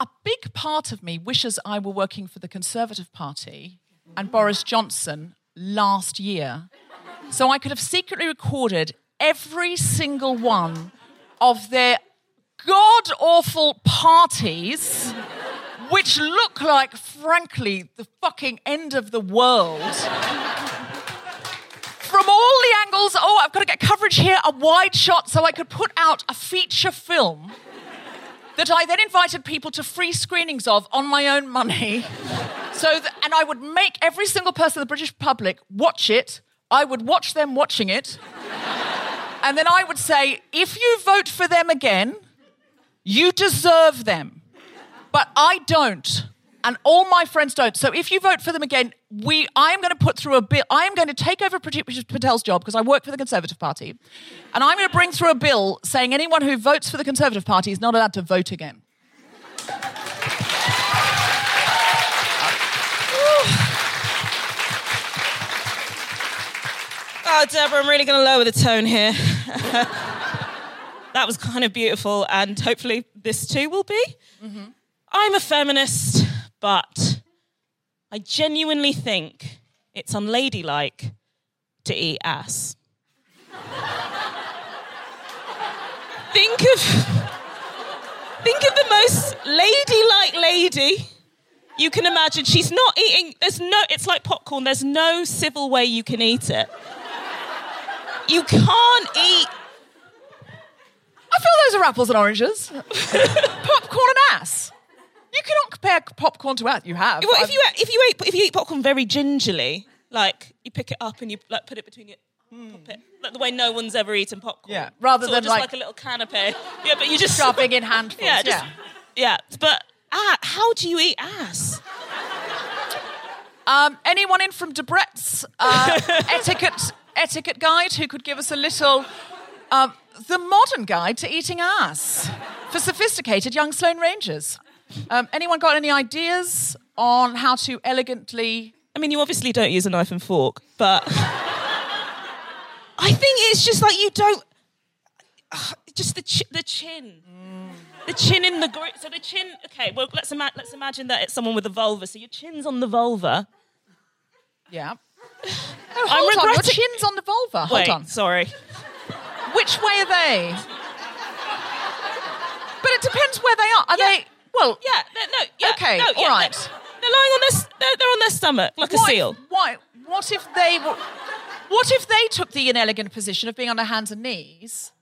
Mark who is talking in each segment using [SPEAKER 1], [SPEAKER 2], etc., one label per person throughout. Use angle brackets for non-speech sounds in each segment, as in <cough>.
[SPEAKER 1] a big part of me wishes I were working for the Conservative Party and Boris Johnson last year so I could have secretly recorded every single one of their god awful parties, which look like, frankly, the fucking end of the world. From all the angles, oh, I've got to get coverage here, a wide shot, so I could put out a feature film that I then invited people to free screenings of on my own money. <laughs> So, th- and I would make every single person in the British public watch it. I would watch them watching it. <laughs> And then I would say, if you vote for them again, you deserve them. But I don't. And all my friends don't. So if you vote for them again, we I am going to put through a bill. I am going to take over Patel's job because I work for the Conservative Party. And I'm going to bring through a bill saying anyone who votes for the Conservative Party is not allowed to vote again.
[SPEAKER 2] Oh, Deborah, I'm really going to lower the tone here. that was kind of beautiful, and hopefully this too will be. Mm-hmm. I'm a feminist, but I genuinely think it's unladylike to eat ass. <laughs> think of think of the most ladylike lady you can imagine. She's not eating. There's no. It's like popcorn. There's no civil way you can eat it. You can't eat.
[SPEAKER 1] I feel those are apples and oranges. <laughs> popcorn and ass. You cannot compare popcorn to ass. You have.
[SPEAKER 2] Well, if you if you ate if you eat popcorn very gingerly, like you pick it up and you like put it between your pop it, like the way no one's ever eaten popcorn.
[SPEAKER 1] Yeah, rather
[SPEAKER 2] Sort of
[SPEAKER 1] than
[SPEAKER 2] just
[SPEAKER 1] like-
[SPEAKER 2] like, a little canapé. Yeah, but you just
[SPEAKER 1] Shoving in <laughs> handfuls,
[SPEAKER 2] Yeah, just,
[SPEAKER 1] yeah.
[SPEAKER 2] yeah. But ah, how do you eat ass?
[SPEAKER 1] Um, anyone in from Debrett's uh, <laughs> etiquette etiquette guide who could give us a little um, the modern guide to eating ass for sophisticated young Sloane Rangers? Um, anyone got any ideas on how to elegantly?
[SPEAKER 2] I mean, you obviously don't use a knife and fork, but I think it's just like you don't. ah, just the ch- the chin. The chin in the gri- so the chin. Okay, well let's ima- let's imagine that it's someone with a vulva. So your chin's on the vulva.
[SPEAKER 3] Yeah.
[SPEAKER 2] oh, <sighs> I'm
[SPEAKER 3] Hold on, your chin's on the vulva. Hold
[SPEAKER 2] Wait,
[SPEAKER 3] on.
[SPEAKER 2] sorry.
[SPEAKER 3] Which way are they? But it depends where they are. Are they? Well,
[SPEAKER 2] Yeah, no, yeah,
[SPEAKER 3] Okay,
[SPEAKER 2] no,
[SPEAKER 3] all
[SPEAKER 2] yeah,
[SPEAKER 3] right.
[SPEAKER 2] They're, they're lying on their they're, they're on their stomach like a seal.
[SPEAKER 3] Why? What if they were? What if they took the inelegant position of being on their hands and knees,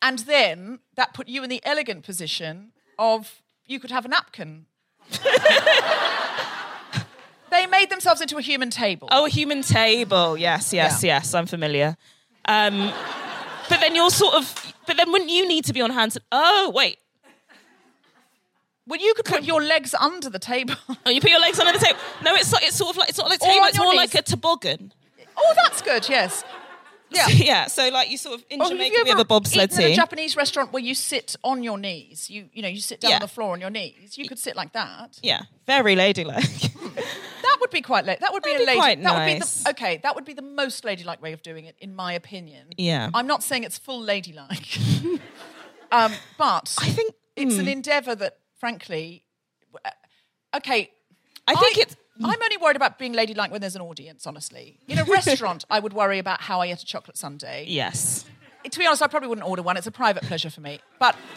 [SPEAKER 3] and then that put you in the elegant position of you could have a napkin? <laughs> they made themselves into a human table.
[SPEAKER 2] Oh, a human table. Yes, yes,
[SPEAKER 3] Yeah.
[SPEAKER 2] yes. I'm familiar. Um, but then you're sort of. But then wouldn't you need to be on hands? And, oh, wait.
[SPEAKER 3] Well, you could put your legs under the table. <laughs>
[SPEAKER 2] Oh, you put your legs under the table. No, it's not, it's sort of like it's not like a table. It's more
[SPEAKER 3] knees.
[SPEAKER 2] like a toboggan.
[SPEAKER 3] oh, that's good. Yes. Yeah. <laughs>
[SPEAKER 2] yeah. So like you sort of in
[SPEAKER 3] Or have
[SPEAKER 2] Jamaica
[SPEAKER 3] you
[SPEAKER 2] we have a bobsled
[SPEAKER 3] eaten in a. Japanese restaurant where you sit on your knees? You you know you sit down
[SPEAKER 2] Yeah.
[SPEAKER 3] on the floor on your knees. You could sit like that.
[SPEAKER 2] yeah, very ladylike. <laughs>
[SPEAKER 3] That would be quite. La- that would be
[SPEAKER 2] That'd
[SPEAKER 3] a
[SPEAKER 2] be
[SPEAKER 3] lady.
[SPEAKER 2] quite
[SPEAKER 3] that would be the, okay. That would be the most ladylike way of doing it, in my opinion.
[SPEAKER 2] Yeah.
[SPEAKER 3] I'm not saying it's full ladylike, um, but
[SPEAKER 2] I think-
[SPEAKER 3] it's
[SPEAKER 2] hmm.
[SPEAKER 3] an endeavour that, frankly, uh, okay.
[SPEAKER 2] I think it's-
[SPEAKER 3] I'm only worried about being ladylike when there's an audience. Honestly, in a <laughs> restaurant, I would worry about how I ate a chocolate sundae.
[SPEAKER 2] yes.
[SPEAKER 3] To be honest, I probably wouldn't order one. It's a private pleasure for me. But <laughs>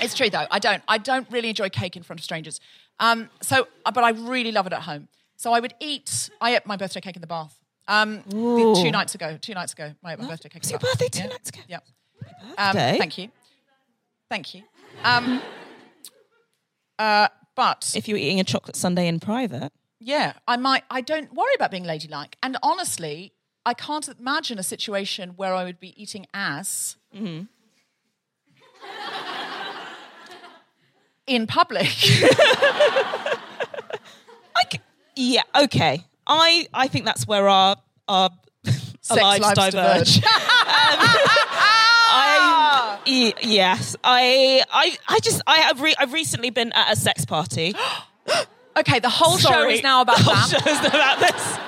[SPEAKER 3] it's true though. I don't. I don't really enjoy cake in front of strangers. Um, so, uh, but I really love it at home. So I would eat. I ate my birthday cake in the bath. Um, the- two nights ago. Two nights ago, I ate my birthday cake. In
[SPEAKER 2] your
[SPEAKER 3] bath.
[SPEAKER 2] birthday two
[SPEAKER 3] Yeah.
[SPEAKER 2] nights ago?
[SPEAKER 3] Yeah. Um, thank you. Thank you. Um, uh, but
[SPEAKER 2] If you were eating a chocolate sundae in private,
[SPEAKER 3] yeah, I might. I don't worry about being ladylike. And honestly, I can't imagine a situation where I would be eating ass <laughs> in public. <laughs>
[SPEAKER 2] C- yeah, okay. I I think that's where our our, <laughs> lives,
[SPEAKER 3] lives
[SPEAKER 2] diverge.
[SPEAKER 3] diverge.
[SPEAKER 2] I yes, I I I just I have re- I've recently been at a sex party. <gasps>
[SPEAKER 3] okay, the whole show is now about
[SPEAKER 2] the whole
[SPEAKER 3] that.
[SPEAKER 2] show is about this.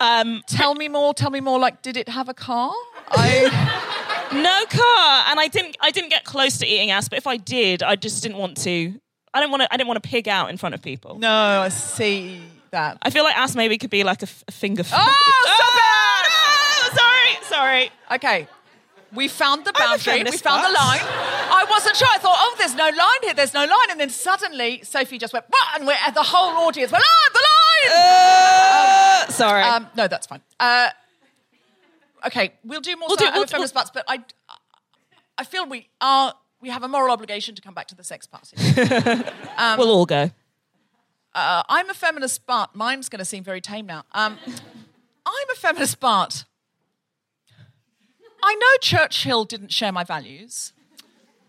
[SPEAKER 3] Um, Tell me more. Tell me more. Like, did it have a car? I. <laughs>
[SPEAKER 2] No car, and I didn't I didn't get close to eating ass, but if I did, I just didn't want to. I didn't want to. I didn't want to pig out in front of people.
[SPEAKER 3] No, I see that.
[SPEAKER 2] I feel like ass maybe could be like a, f- a finger.
[SPEAKER 3] Oh, stop
[SPEAKER 2] it! sorry, sorry.
[SPEAKER 3] Okay. We found the boundary. We found the line. I wasn't sure. I thought, oh, there's no line here. There's no line. And then suddenly, Sophie just went, what? And we're, the whole audience went, ah, the line!
[SPEAKER 2] Uh, sorry.
[SPEAKER 3] Um, no, that's fine. Uh, okay, we'll do more
[SPEAKER 2] We'll
[SPEAKER 3] we'll
[SPEAKER 2] do- we'll-
[SPEAKER 3] feminist butts, but I, I feel we are we have a moral obligation to come back to the sex party. <laughs>
[SPEAKER 2] we'll all go.
[SPEAKER 3] uh, I'm a feminist but mine's going to seem very tame now. Um, I'm a feminist but I know Churchill didn't share my values.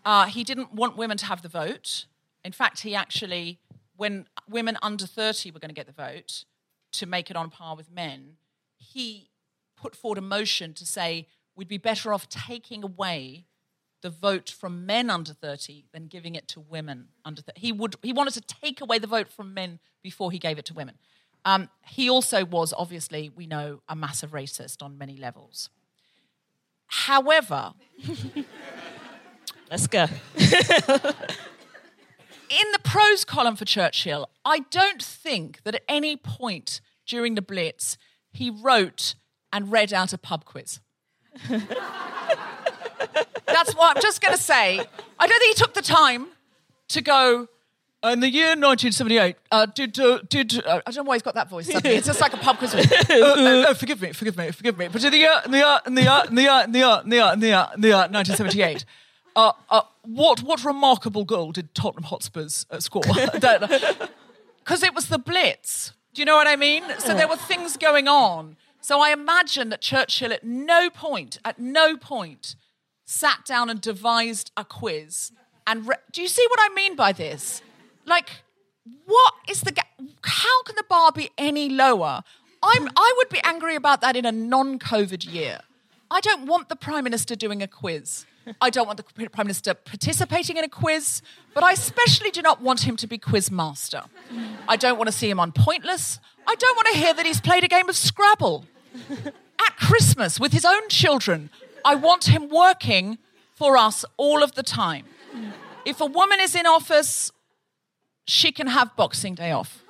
[SPEAKER 3] Uh, he didn't want women to have the vote. In fact, he actually, when women under 30 were going to get the vote to make it on par with men, he put forward a motion to say we'd be better off taking away the vote from men under 30 than giving it to women under 30. He, would, he wanted to take away the vote from men before he gave it to women. Um, he also was, obviously, we know, a massive racist on many levels. However, <laughs>
[SPEAKER 2] Let's go. <laughs>
[SPEAKER 3] in the pros column for Churchill, I don't think that at any point during the Blitz he wrote and read out a pub quiz. <laughs> That's what I'm just going to say. I don't think he took the time to go. In the year 1978, uh, did uh, did uh, I don't know why he's got that voice. Suddenly. It's just like a pub quiz. <laughs> Uh, uh, uh, forgive me, forgive me, forgive me. But in the year, in the year, in the year, in the year, in the year, in the year, in the year, in the year 1978, uh, uh, what what remarkable goal did Tottenham Hotspurs uh, score? <laughs> Because it was the Blitz. Do you know what I mean? So there were things going on. So I imagine that Churchill at no point, at no point, sat down and devised a quiz. And re- do you see what I mean by this? Like, what is the? Ga- how can the bar be any lower? I'm. I would be angry about that in a non-COVID year. I don't want the prime minister doing a quiz. I don't want the prime minister participating in a quiz, but I especially do not want him to be quiz master. I don't want to see him on Pointless. I don't want to hear that he's played a game of Scrabble at Christmas with his own children. I want him working for us all of the time. If a woman is in office, she can have Boxing Day off.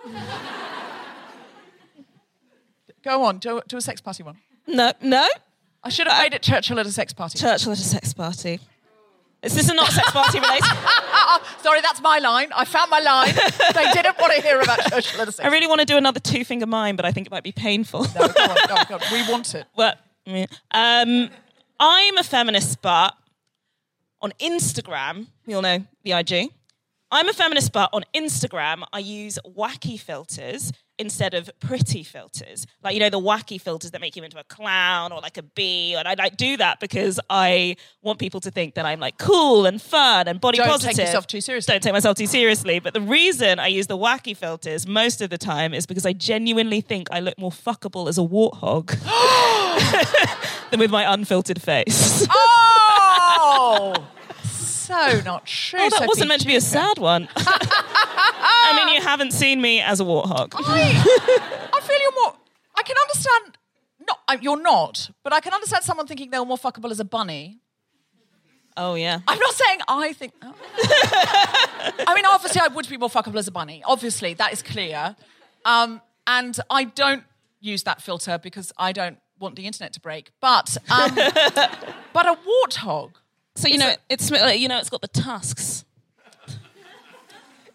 [SPEAKER 3] Go on, do, do a sex party one.
[SPEAKER 2] No, no.
[SPEAKER 3] I should have made it Churchill at a sex party.
[SPEAKER 2] Churchill at a sex party. Is this a not sex party related? <laughs>
[SPEAKER 3] Sorry, that's my line. I found my line. they didn't want to hear about Churchill at a sex
[SPEAKER 2] I really want to do another two finger mime, but I think it might be painful.
[SPEAKER 3] No, go on, go on, go on. We want it. <laughs>
[SPEAKER 2] Well, um, I'm a feminist, but on Instagram, you all know the IG. I'm a feminist, but on Instagram, I use wacky filters instead of pretty filters. Like, you know, the wacky filters that make you into a clown or like a bee. And I like do that because I want people to think that I'm like cool and fun and body positive.
[SPEAKER 3] Don't take yourself too seriously.
[SPEAKER 2] Don't take myself too seriously. But the reason I use the wacky filters most of the time is because I genuinely think I look more fuckable as a warthog <gasps> <laughs> than with my unfiltered face.
[SPEAKER 3] Oh! <laughs> so not true.
[SPEAKER 2] Oh, that wasn't meant to be a sad one. I mean, you haven't seen me as a warthog.
[SPEAKER 3] I, I feel you're more. I can understand. Not uh, you're not, but I can understand someone thinking they were more fuckable as a bunny.
[SPEAKER 2] Oh yeah.
[SPEAKER 3] I'm not saying I think. oh. I mean, obviously, I would be more fuckable as a bunny. Obviously, that is clear. Um, and I don't use that filter because I don't want the internet to break. But um, <laughs> but a warthog.
[SPEAKER 2] So you know, it's uh, you know, it's got the tusks.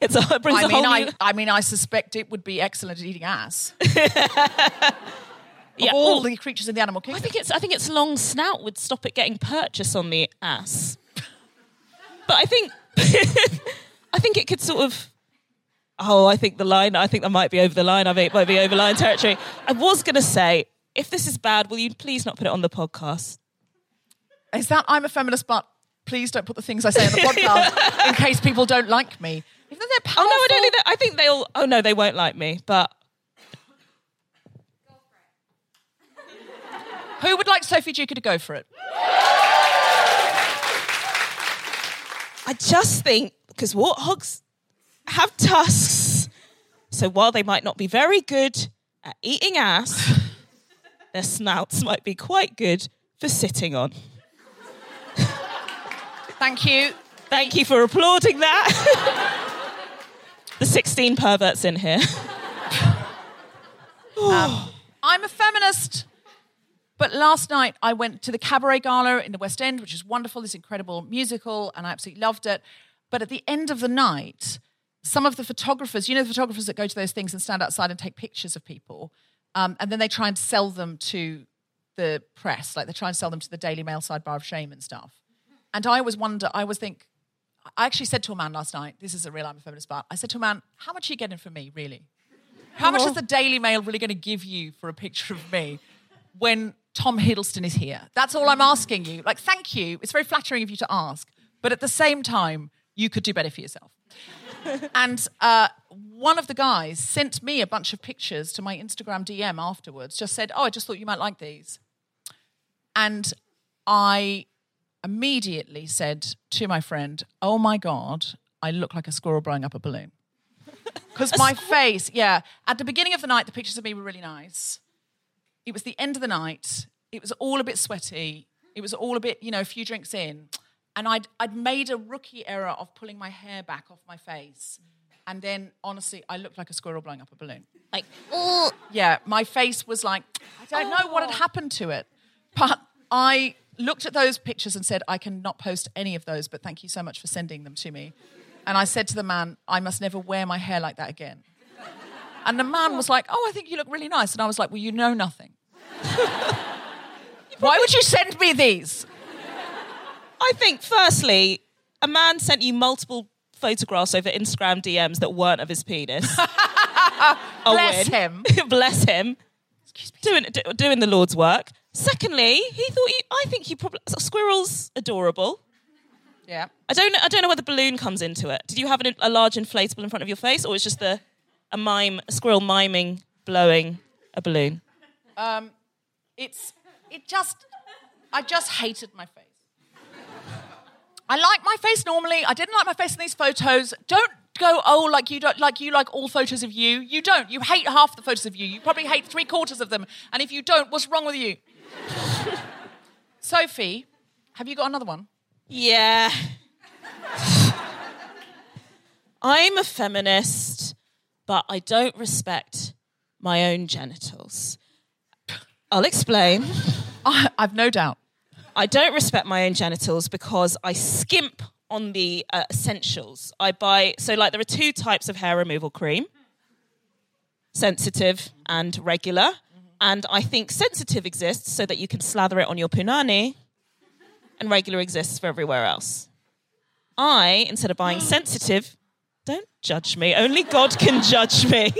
[SPEAKER 2] It's a, it brings
[SPEAKER 3] I
[SPEAKER 2] a
[SPEAKER 3] mean,
[SPEAKER 2] whole
[SPEAKER 3] I,
[SPEAKER 2] new.
[SPEAKER 3] I mean, I suspect it would be excellent at eating ass. <laughs>
[SPEAKER 2] Yeah,
[SPEAKER 3] all the creatures in the animal kingdom.
[SPEAKER 2] I think it's I think its long snout would stop it getting purchase on the ass. But I think <laughs> I think it could sort of. Oh, I think the line. I think that might be over the line. I think it might be over line territory. I was going to say, if this is bad, will you please not put it on the podcast?
[SPEAKER 3] Is that I'm a feminist, but please don't put the things I say on the podcast <laughs> in case people don't like me. Even though they're powerful.
[SPEAKER 2] Oh no, I don't think that. I think they'll. Oh no, they won't like me. But <laughs>
[SPEAKER 3] Who would like Sophie Duker to go for it?
[SPEAKER 2] I just think because warthogs have tusks, so while they might not be very good at eating ass, <laughs> their snouts might be quite good for sitting on.
[SPEAKER 3] Thank you.
[SPEAKER 2] Thank you for applauding that. <laughs> the 16 perverts in here. <laughs>
[SPEAKER 3] I'm a feminist. But last night I went to the Cabaret Gala in the West End, which is wonderful, this incredible musical, and I absolutely loved it. But at the end of the night, some of the photographers, you know, the photographers that go to those things and stand outside and take pictures of people, um, and then they try and sell them to the press, like they try and sell them to the Daily Mail sidebar of shame and stuff. And I always wonder, I always think, I actually said to a man last night, this is a real I'm a feminist bar. I said to a man, how much are you getting from me, really? How much is the Daily Mail really going to give you for a picture of me when Tom Hiddleston is here? That's all I'm asking you. Like, thank you. It's very flattering of you to ask. But at the same time, you could do better for yourself. <laughs> and uh, one of the guys sent me a bunch of pictures to my Instagram DM afterwards, just said, Oh, I just thought you might like these. And I immediately said to my friend, Oh my God, I look like a squirrel blowing up a balloon. <laughs> Because my face, yeah. At the beginning of the night, the pictures of me were really nice. It was the end of the night. It was all a bit sweaty. It was all a bit, you know, a few drinks in. And I'd, I'd made a rookie error of pulling my hair back off my face. And then, honestly, I looked like a squirrel blowing up a balloon.
[SPEAKER 2] Like, oh.
[SPEAKER 3] Yeah, my face was like, I don't know what had oh. happened to it. But I looked at those pictures and said, I cannot post any of those, but thank you so much for sending them to me. And I said to the man, I must never wear my hair like that again. And the man was like, Oh, I think you look really nice. And I was like, Well, you know nothing. <laughs> Why would you send me these?
[SPEAKER 2] I think, firstly, a man sent you multiple photographs over Instagram DMs that weren't of his penis. <laughs>
[SPEAKER 3] Bless
[SPEAKER 2] win.
[SPEAKER 3] him. <laughs>
[SPEAKER 2] Bless him. Doing, do- doing the Lord's work. Secondly, he thought you, I think you probably, squirrels adorable.
[SPEAKER 3] Yeah.
[SPEAKER 2] I don't, know- I don't know where the balloon comes into it. Did you have an, a large inflatable in front of your face, or it's just the, a mime, a squirrel miming, blowing a balloon?
[SPEAKER 3] Um, it's, it just, I just hated my face. I like my face normally. I didn't like my face in these photos. Don't go, oh, like you don't, like you like all photos of you. You don't. You hate half the photos of you. You probably hate three quarters of them. And if you don't, what's wrong with you? <laughs> Sophie, Have you got another one?
[SPEAKER 2] Yeah. <laughs> I'm a feminist, but I don't respect my own genitals. I'll explain. <laughs>
[SPEAKER 3] I, I've no doubt.
[SPEAKER 2] I don't respect my own genitals because I skimp on the uh, essentials. I buy, so like there are two types of hair removal cream sensitive and regular. And I think sensitive exists so that you can slather it on your punani, and regular exists for everywhere else. I, instead of buying <gasps> sensitive, don't judge me, only God can <laughs> judge me.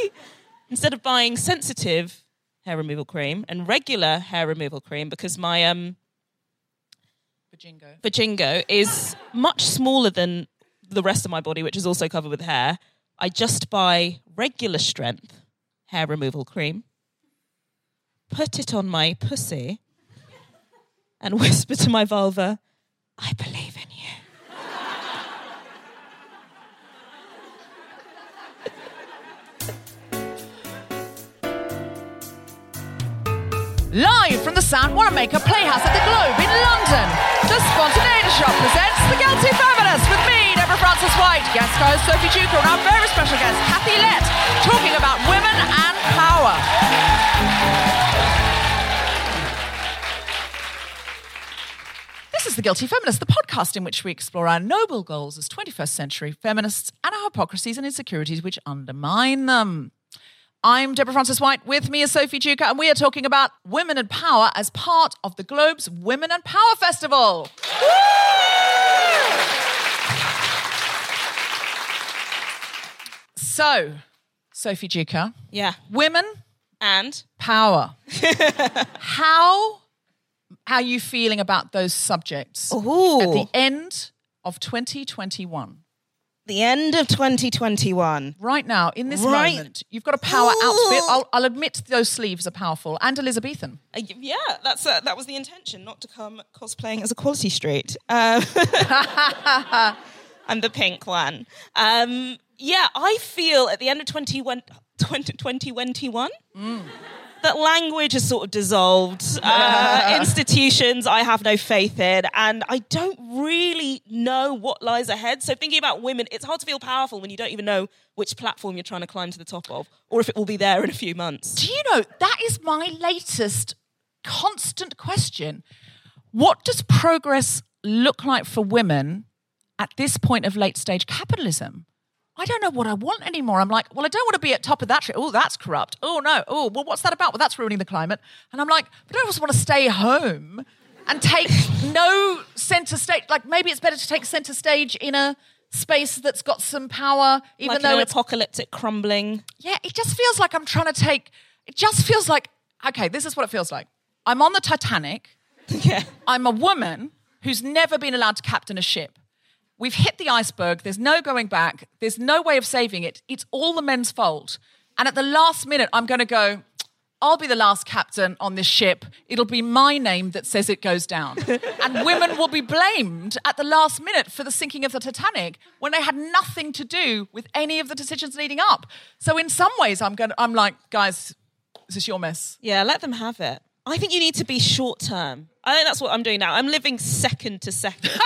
[SPEAKER 2] instead of buying sensitive hair removal cream and regular hair removal cream, because my um,
[SPEAKER 3] Vajingo.
[SPEAKER 2] vajingo is much smaller than the rest of my body, which is also covered with hair. I just buy regular strength hair removal cream, put it on my pussy, and <laughs> whisper to my vulva, I believe in you.
[SPEAKER 3] Live from the Sam Wanamaker Playhouse at the Globe in London, the Spontaneity Shop presents The Guilty Feminist with me, Deborah Frances-White, guest host Sophie Duker, and our very special guest, Kathy Lette, talking about women and power. Is The Guilty Feminist, the podcast in which we explore our noble goals as 21st century feminists and our hypocrisies and insecurities which undermine them. I'm Deborah Frances-White. With me is Sophie Duker, and we are talking about women and power as part of the Globe's Women and Power Festival. So, Sophie Duker,
[SPEAKER 2] Yeah.
[SPEAKER 3] women,
[SPEAKER 2] And
[SPEAKER 3] power. <laughs> how are you feeling about those subjects
[SPEAKER 2] Ooh.
[SPEAKER 3] at the end of 2021?
[SPEAKER 2] the end of 2021.
[SPEAKER 3] Right now, in this
[SPEAKER 2] Right.
[SPEAKER 3] moment, you've got a power outfit. I'll, I'll admit those sleeves are powerful and Elizabethan.
[SPEAKER 2] Uh, yeah, that's uh, that was the intention, not to come cosplaying as a Quality Street. Um, <laughs> I'm the pink one. Um, yeah, I feel at the end of 21 20, 2021 that language has sort of dissolved. Uh, <laughs> institutions I have no faith in, and I don't really know what lies ahead. So thinking about women, it's hard to feel powerful when you don't even know which platform you're trying to climb to the top of, or if it will be there in a few months.
[SPEAKER 3] Do you know that is my latest constant question? What does progress look like for women at this point of late stage capitalism? I don't know what I want anymore. I'm like, well, I don't want to be at top of that tree. Oh, that's corrupt. Oh no. Oh, well, what's that about? Well, that's ruining the climate. And I'm like, but I just want to stay home and take no center stage. Like maybe it's better to take center stage in a space that's got some power, even
[SPEAKER 2] like
[SPEAKER 3] though
[SPEAKER 2] an
[SPEAKER 3] it's
[SPEAKER 2] apocalyptic crumbling.
[SPEAKER 3] yeah, it just feels like I'm trying to take. It just feels like okay. This is what it feels like. I'm on the Titanic. <laughs>
[SPEAKER 2] Yeah.
[SPEAKER 3] I'm a woman who's never been allowed to captain a ship. We've hit the iceberg. There's no going back. There's no way of saving it. It's all the men's fault. And at the last minute, I'm going to go. I'll be the last captain on this ship. It'll be my name that says it goes down. <laughs> and women will be blamed at the last minute for the sinking of the Titanic when they had nothing to do with any of the decisions leading up. So in some ways I'm going to, I'm like, guys, this is your mess.
[SPEAKER 2] Yeah, let them have it. I think you need to be short term. I think that's what I'm doing now. I'm living second to second. <laughs>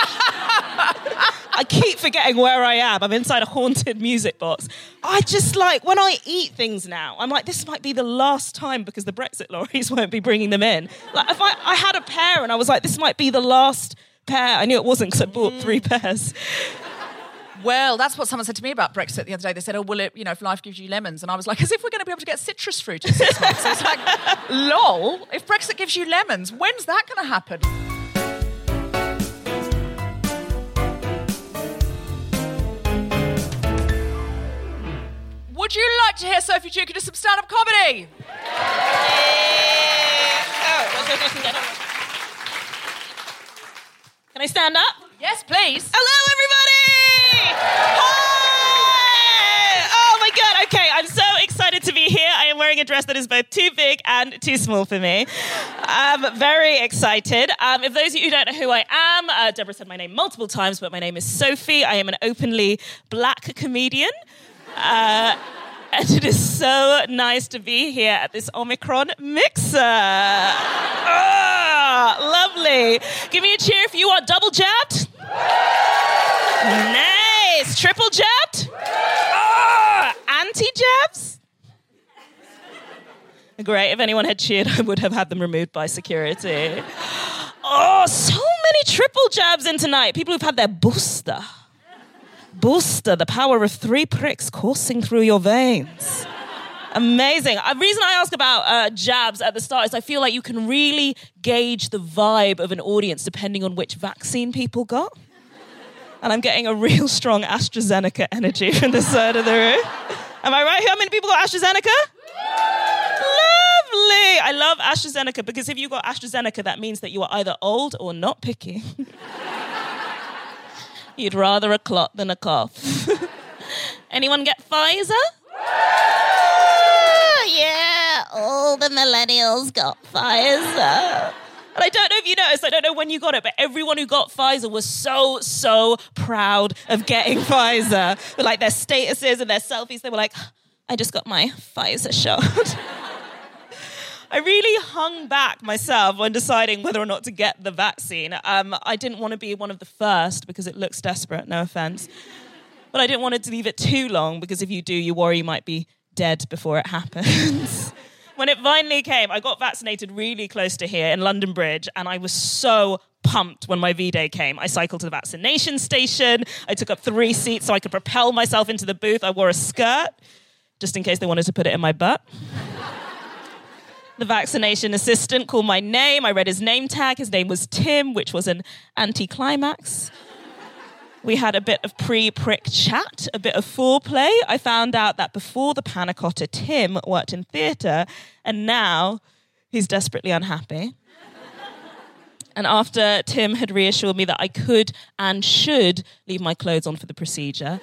[SPEAKER 2] I keep forgetting where I am. I'm inside a haunted music box. I just like when I eat things now. I'm like, this might be the last time because the Brexit lorries <laughs> won't be bringing them in. Like if I, I had a pair and I was like, this might be the last pair. I knew it wasn't because I bought three mm. pairs.
[SPEAKER 3] Well, that's what someone said to me about Brexit the other day. They said, "Oh, will it? You know, if life gives you lemons?" And I was like, "As if we're going to be able to get citrus fruit in six months." It's like, <laughs> lol. If Brexit gives you lemons, when's that going to happen? Would you like to hear Sophie Duker do some stand-up comedy?
[SPEAKER 2] Can I stand up?
[SPEAKER 3] Yes, please.
[SPEAKER 2] Hello, everybody! Hi! Oh my god, okay, I'm so excited to be here. I am wearing a dress that is both too big and too small for me. I'm very excited. Um, if those of you who don't know who I am, uh, Deborah said my name multiple times, but my name is Sophie. I am an openly black comedian. Uh, and it is so nice to be here at this Omicron mixer. Ah! Lovely. Give me a cheer if you are double jabbed. Nice. Triple jabbed. Ah, Anti jabs. Great. If anyone had cheered, I would have had them removed by security. Oh, so many triple jabs in tonight. People who've had their booster. Booster, the power of three pricks coursing through your veins. Amazing. The reason I ask about uh, jabs at the start is I feel like you can really gauge the vibe of an audience depending on which vaccine people got. And I'm getting a real strong AstraZeneca energy from this side of the room. Am I right? How many people got AstraZeneca? Lovely. I love AstraZeneca because if you got AstraZeneca, that means that you are either old or not picky. <laughs> You'd rather a clot than a cough. <laughs> Anyone get Pfizer? yeah, all the millennials got Pfizer. And I don't know if you noticed, I don't know when you got it, but everyone who got Pfizer was so, so proud of getting <laughs> Pfizer. With like their statuses and their selfies, they were like, I just got my Pfizer shot. <laughs> I really hung back myself when deciding whether or not to get the vaccine. Um, I didn't want to be one of the first because it looks desperate, no offense. But I didn't want to leave it too long because if you do, you worry you might be dead before it happens. <laughs> when it finally came, I got vaccinated really close to here in London Bridge, and I was so pumped when my V Day came. I cycled to the vaccination station. I took up three seats so I could propel myself into the booth. I wore a skirt just in case they wanted to put it in my butt. The vaccination assistant called my name. I read his name tag. His name was Tim, which was an anticlimax. We had a bit of pre prick chat, a bit of foreplay. I found out that before the panacotta, Tim worked in theatre, and now he's desperately unhappy. <laughs> And after Tim had reassured me that I could and should leave my clothes on for the procedure,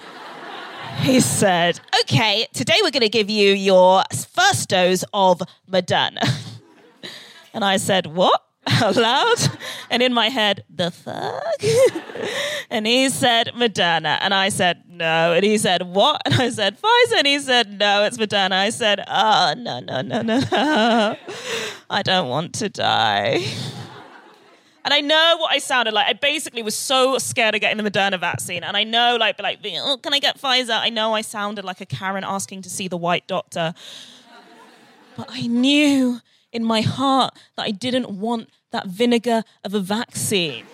[SPEAKER 2] <laughs> he said, Okay, today we're going to give you your first dose of Moderna. <laughs> and I said, What? <laughs> Out loud. And in my head, The fuck? <laughs> and he said, Moderna. And I said, No. And he said, What? And I said, Pfizer. And he said, No, it's Moderna. I said, Oh, no, no, no, no, no. I don't want to die. And I know what I sounded like. I basically was so scared of getting the Moderna vaccine. And I know, like, like, oh, can I get Pfizer? I know I sounded like a Karen asking to see the white doctor. But I knew in my heart that I didn't want that vinegar of a vaccine.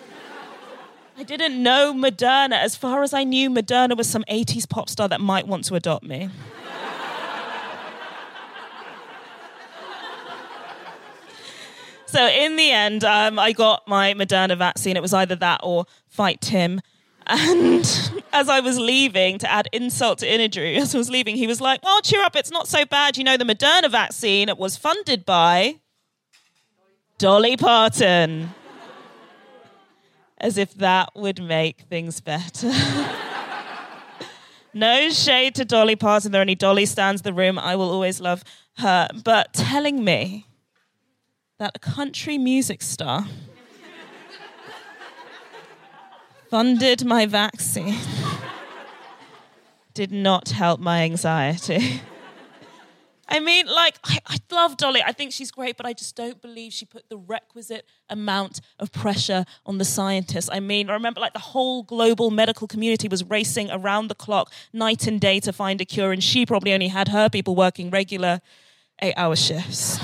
[SPEAKER 2] I didn't know Moderna. As far as I knew, Moderna was some 80s pop star that might want to adopt me. So in the end, um, I got my Moderna vaccine. It was either that or fight Tim. And <laughs> as I was leaving, to add insult to injury, <laughs> as I was leaving, he was like, "Oh, cheer up! It's not so bad. You know, the Moderna vaccine was funded by Dolly Parton." As if that would make things better. no shade to Dolly Parton. There are any Dolly stands the room. I will always love her. But telling me that a country music star funded my vaccine did not help my anxiety. I mean, like, I, I, love Dolly. I think she's great, but I just don't believe she put the requisite amount of pressure on the scientists. I mean, I remember, like, the whole global medical community was racing around the clock, night and day, to find a cure, and she probably only had her people working regular eight hour shifts.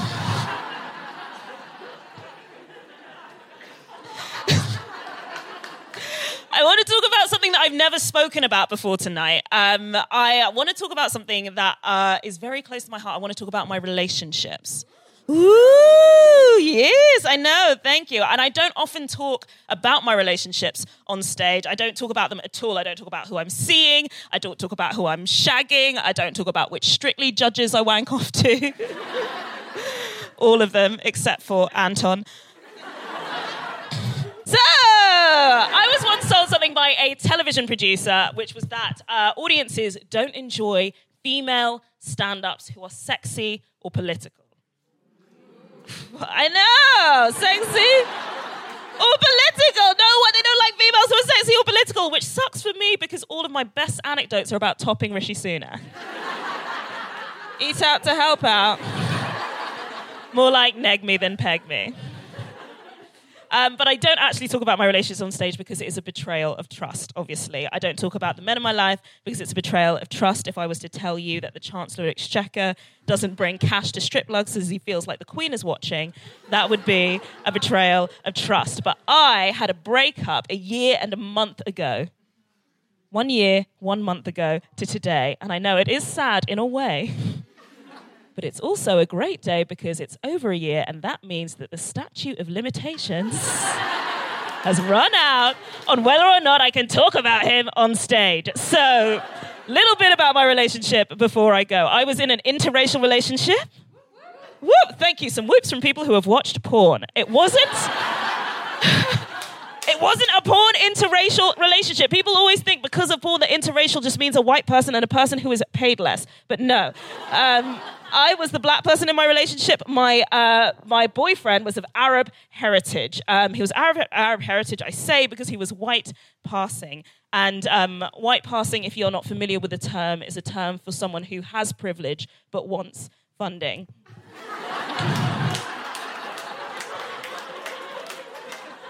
[SPEAKER 2] I want to talk about something that I've never spoken about before tonight. Um, I want to talk about something that uh, is very close to my heart. I want to talk about my relationships. Ooh, yes, I know. Thank you. And I don't often talk about my relationships on stage. I don't talk about them at all. I don't talk about who I'm seeing. I don't talk about who I'm shagging. I don't talk about which strictly judges I wank off to. <laughs> all of them, except for Anton. <laughs> So, I was once told something by a television producer, which was that uh, audiences don't enjoy female stand ups who are sexy or political. <laughs> I know, sexy or political. No, what they don't like females who are sexy or political, which sucks for me because all of my best anecdotes are about topping Rishi Sunak. <laughs> Eat out to help out. More like neg me than peg me. Um, but I don't actually talk about my relationships on stage because it is a betrayal of trust, obviously. I don't talk about the men in my life because it's a betrayal of trust. If I was to tell you that the Chancellor of Exchequer doesn't bring cash to strip clubs as he feels like the Queen is watching, that would be a betrayal of trust. But I had a breakup a year and a month ago. One year, one month ago to today. And I know it is sad in a way. <laughs> But it's also a great day because it's over a year, and that means that the statute of limitations <laughs> has run out on whether or not I can talk about him on stage. So, little bit about my relationship before I go. I was in an interracial relationship. Whoop! Thank you. Some whoops from people who have watched porn. It wasn't. <laughs> It wasn't a porn interracial relationship. People always think because of porn that interracial just means a white person and a person who is paid less. But no. Um, I was the black person in my relationship. My uh, my boyfriend was of Arab heritage. Um, he was Arab Arab heritage. I say because he was white passing. And um, white passing, if you're not familiar with the term, is a term for someone who has privilege but wants funding.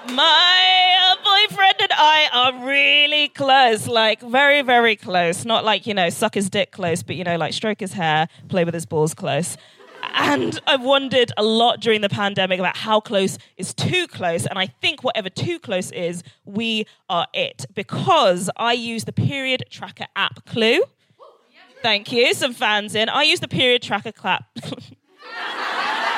[SPEAKER 2] My boyfriend and I are really close, like very, very close. Not like, you know, suck his dick close, but, you know, like stroke his hair, play with his balls close. And I've wondered a lot during the pandemic about how close is too close. And I think whatever too close is, we are it. Because I use the period tracker app Clue. Thank you. Some fans in. I use the period tracker clap. <laughs>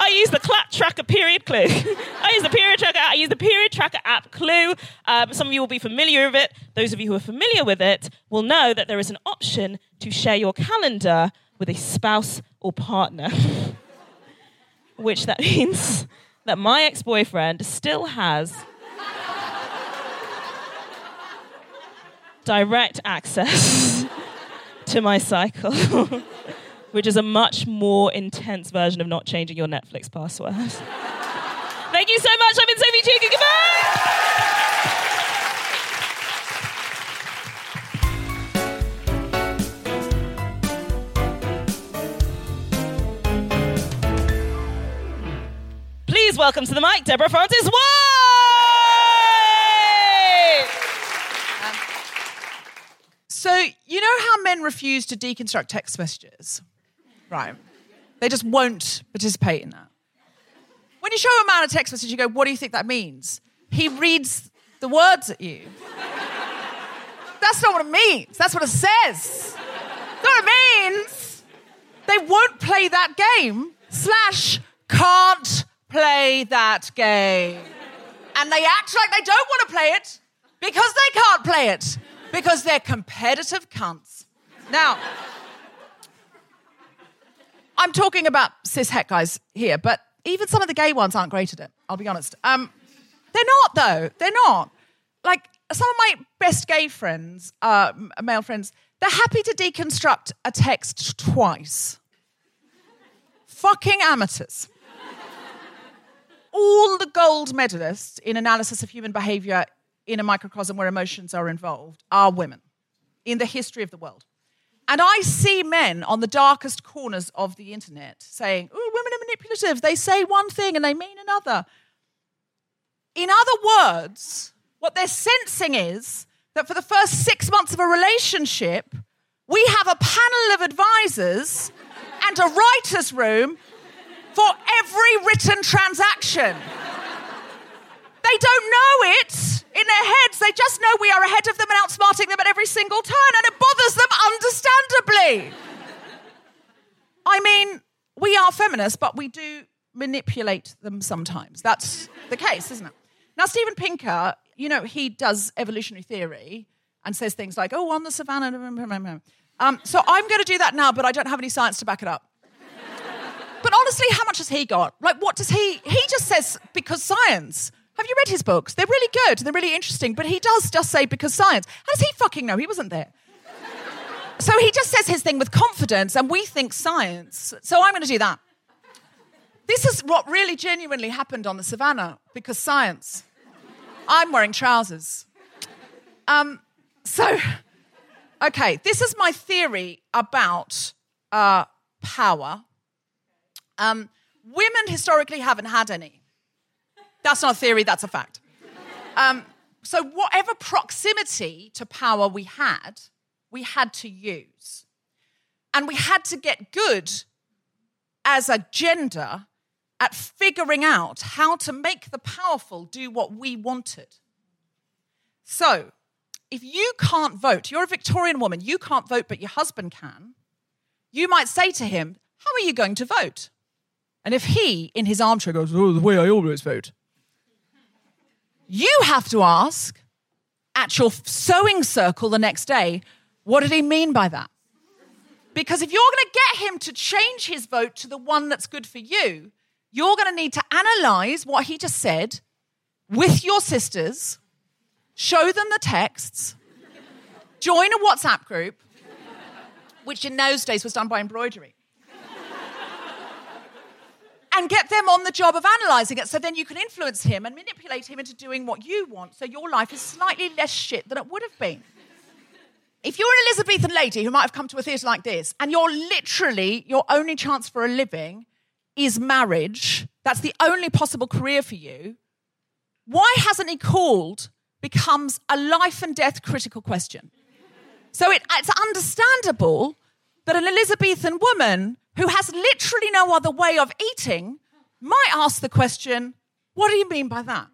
[SPEAKER 2] I use the clap tracker period clue. <laughs> I use the period tracker. I use the period tracker app Clue. Um, some of you will be familiar with it. Those of you who are familiar with it will know that there is an option to share your calendar with a spouse or partner, <laughs> which that means that my ex-boyfriend still has direct access <laughs> to my cycle. Which is a much more intense version of not changing your Netflix password. <laughs> Thank you so much. I've been Sophie Duker. Goodbye. Please welcome to the mic, Deborah Frances-White. Um,
[SPEAKER 3] so, you know how men refuse to deconstruct text messages? Right. They just won't participate in that. When you show a man a text message, you go, What do you think that means? He reads the words at you. That's not what it means. That's what it says. That's what it means. They won't play that game, slash, can't play that game. And they act like they don't want to play it because they can't play it because they're competitive cunts. Now, I'm talking about cis het guys here, but even some of the gay ones aren't great at it. I'll be honest. Um, they're not though. They're not. Like some of my best gay friends, uh, male friends, they're happy to deconstruct a text twice. Fucking amateurs. All the gold medalists in analysis of human behavior in a microcosm where emotions are involved are women in the history of the world. And I see men on the darkest corners of the internet saying, oh, women are manipulative. They say one thing and they mean another. In other words, what they're sensing is that for the first six months of a relationship, we have a panel of advisors and a writer's room for every written transaction. They don't know it in their heads. They just know we are ahead of them and outsmarting them at every single turn, and it bothers them understandably. I mean, we are feminists, but we do manipulate them sometimes. That's the case, isn't it? Now, Steven Pinker, you know, he does evolutionary theory and says things like, oh, on the savannah. Um, so I'm going to do that now, but I don't have any science to back it up. But honestly, how much has he got? Like, what does he? He just says because science. Have you read his books? They're really good. They're really interesting. But he does just say because science. How does he fucking know? He wasn't there. So he just says his thing with confidence, and we think science. So I'm going to do that. This is what really genuinely happened on the savannah because science. I'm wearing trousers. Um, so, okay, this is my theory about uh, power. Um, women historically haven't had any. That's not a theory, that's a fact. Um, so, whatever proximity to power we had, we had to use. And we had to get good as a gender at figuring out how to make the powerful do what we wanted. So, if you can't vote, you're a Victorian woman, you can't vote, but your husband can, you might say to him, How are you going to vote? And if he, in his armchair, goes, Oh, the way I always vote, you have to ask at your sewing circle the next day, What did he mean by that? Because if you're going to get him to change his vote to the one that's good for you, you're going to need to analyze what he just said with your sisters, show them the texts, join a WhatsApp group, which in those days was done by embroidery, and get them on the job of analyzing it so then you can influence him and manipulate him into doing what you want so your life is slightly less shit than it would have been. If you're an Elizabethan lady who might have come to a theatre like this and you're literally, your only chance for a living is marriage, that's the only possible career for you, why hasn't he called becomes a life and death critical question. So it, it's understandable that an Elizabethan woman who has literally no other way of eating might ask the question, What do you mean by that?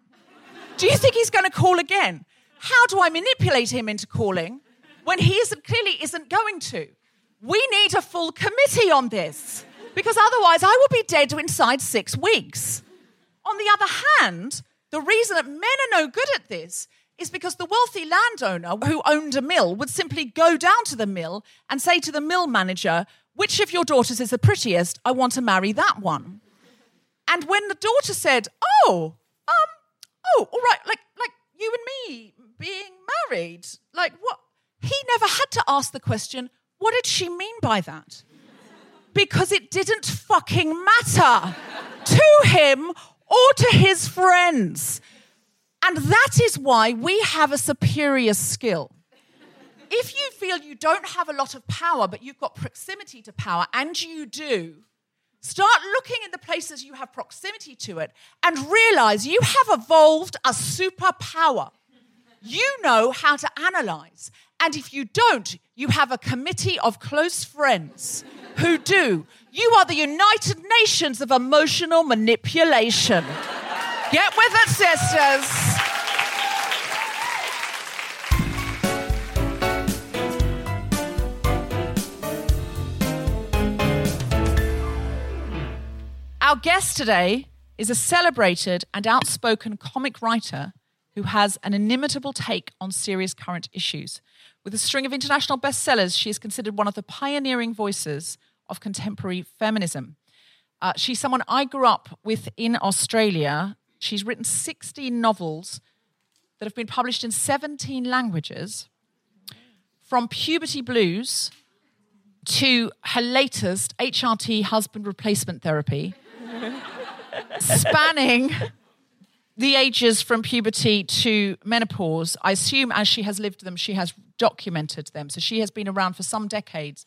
[SPEAKER 3] Do you think he's going to call again? How do I manipulate him into calling when he isn't, clearly isn't going to? We need a full committee on this because otherwise I will be dead inside six weeks. On the other hand, the reason that men are no good at this is because the wealthy landowner who owned a mill would simply go down to the mill and say to the mill manager, Which of your daughters is the prettiest? I want to marry that one. And when the daughter said, Oh, um, oh, all right, like, like you and me being married, like what? He never had to ask the question, What did she mean by that? Because it didn't fucking matter to him or to his friends. And that is why we have a superior skill. If you feel you don't have a lot of power, but you've got proximity to power, and you do, start looking in the places you have proximity to it and realize you have evolved a superpower. You know how to analyze. And if you don't, you have a committee of close friends who do. You are the United Nations of emotional manipulation. Get with it, sisters. Our guest today is a celebrated and outspoken comic writer who has an inimitable take on serious current issues. With a string of international bestsellers, she is considered one of the pioneering voices of contemporary feminism. Uh, she's someone I grew up with in Australia. She's written 16 novels that have been published in 17 languages. From Puberty Blues to her latest HRT husband replacement therapy, spanning the ages from puberty to menopause. I assume as she has lived them, she has documented them. So she has been around for some decades.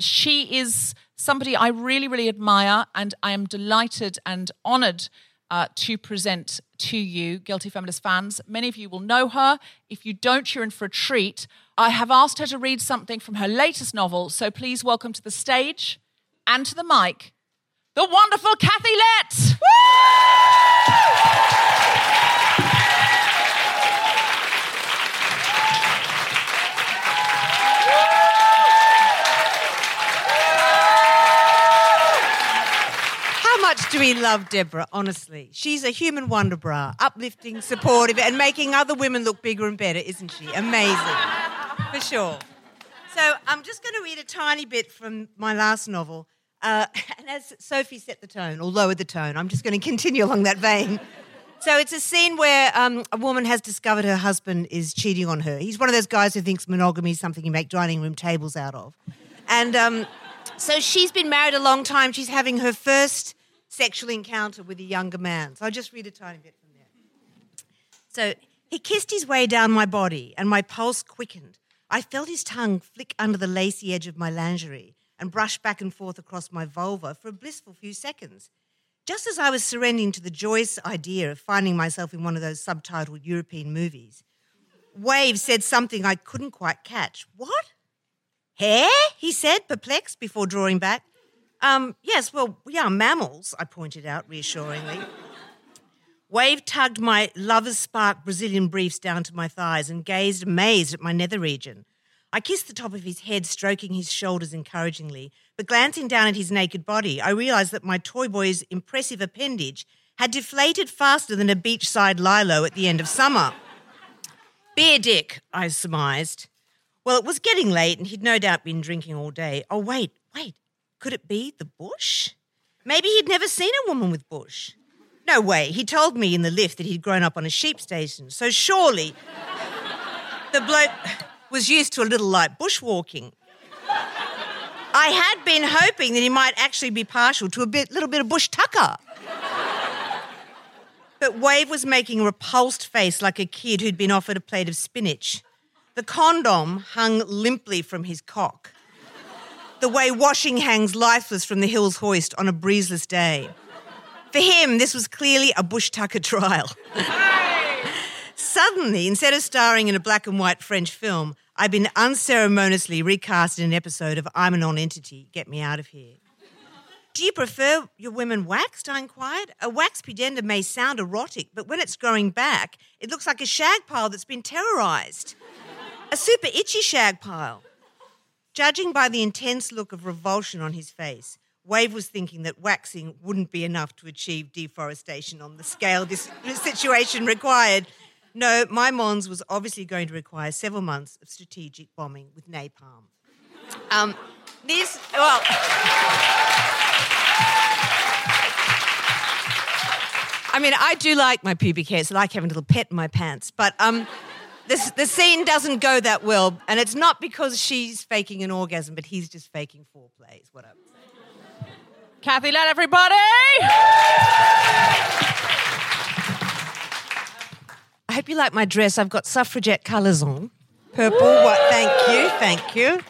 [SPEAKER 3] She is somebody I really, really admire, and I am delighted and honored uh, to present to you, Guilty Feminist fans. Many of you will know her. If you don't, you're in for a treat. I have asked her to read something from her latest novel, so please welcome to the stage and to the mic the wonderful Kathy Lette.
[SPEAKER 4] How much do we love Deborah, honestly? She's a human wonder bra, uplifting, supportive, and making other women look bigger and better, isn't she? Amazing. For sure. So I'm just going to read a tiny bit from my last novel. Uh, <laughs> and as Sophie set the tone, or lowered the tone, I'm just going to continue along that vein. <laughs> So it's a scene where um, a woman has discovered her husband is cheating on her. He's one of those guys who thinks monogamy is something you make dining room tables out of. And um, so she's been married a long time. She's having her first sexual encounter with a younger man. So I'll just read a tiny bit from there. So he kissed his way down my body, and my pulse quickened. I felt his tongue flick under the lacy edge of my lingerie and brush back and forth across my vulva for a blissful few seconds. Just as I was surrendering to the joyous idea of finding myself in one of those subtitled European movies, Wave said something I couldn't quite catch. What? Hair? He said, perplexed before drawing back. Um, yes, well, we are mammals, I pointed out reassuringly. Wave tugged my lover's spark Brazilian briefs down to my thighs and gazed amazed at my nether region. I kissed the top of his head, stroking his shoulders encouragingly, but glancing down at his naked body, I realized that my toy boy's impressive appendage had deflated faster than a beachside lilo at the end of summer. Beer dick, I surmised. Well, it was getting late and he'd no doubt been drinking all day. Oh, wait, wait. Could it be the bush? Maybe he'd never seen a woman with bush. No way. He told me in the lift that he'd grown up on a sheep station. So surely the bloke was used to a little light bushwalking. I had been hoping that he might actually be partial to a bit, little bit of bush tucker. But Wave was making a repulsed face like a kid who'd been offered a plate of spinach. The condom hung limply from his cock, the way washing hangs lifeless from the Hills Hoist on a breezeless day. For him, this was clearly a bush tucker trial. <laughs> Suddenly, instead of starring in a black and white French film, I've been unceremoniously recast in an episode of I'm a Non-Entity. Get me out of here. Do you prefer your women waxed? I inquired. A wax pudenda may sound erotic, but when it's growing back, it looks like a shag pile that's been terrorized. A super itchy shag pile. Judging by the intense look of revulsion on his face, Wave was thinking that waxing wouldn't be enough to achieve deforestation on the scale this situation required. No, my Mons was obviously going to require several months of strategic bombing with napalm. Um, this, well. I mean, I do like my pubic hair, so I like having a little pet in my pants. But um, this, the scene doesn't go that well, and it's not because she's faking an orgasm, but he's just faking foreplay. Is what I'm saying.
[SPEAKER 3] Kathy Lette everybody.
[SPEAKER 4] I hope you like my dress. I've got suffragette colours on. Purple. What? Thank you. Thank you.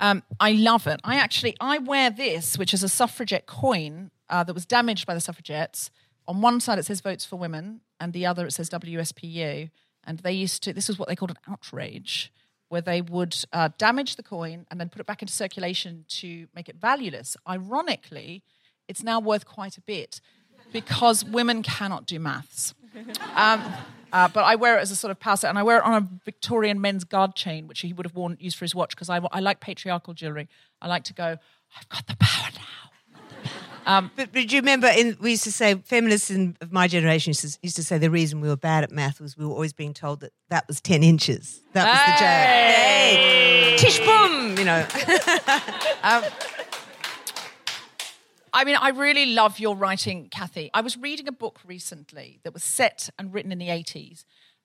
[SPEAKER 3] Um, I love it. I actually I wear this, which is a suffragette coin uh, that was damaged by the suffragettes. On one side it says votes for women, and the other it says WSPU. And they used to. This is what they called an outrage, where they would uh, damage the coin and then put it back into circulation to make it valueless. Ironically, it's now worth quite a bit because women cannot do maths. Um, uh, but I wear it as a sort of pass and I wear it on a Victorian men's guard chain, which he would have worn used for his watch because I, I like patriarchal jewelry. I like to go. I've got the power now. Um,
[SPEAKER 4] But, but do you remember, in, we used to say, feminists in, of my generation used to, used to say the reason we were bad at math was we were always being told that that was 10 inches. That was the joke. Hey! Tish boom! You know. <laughs>
[SPEAKER 3] Um, I mean, I really love your writing, Kathy. I was reading a book recently that was set and written in the 80s.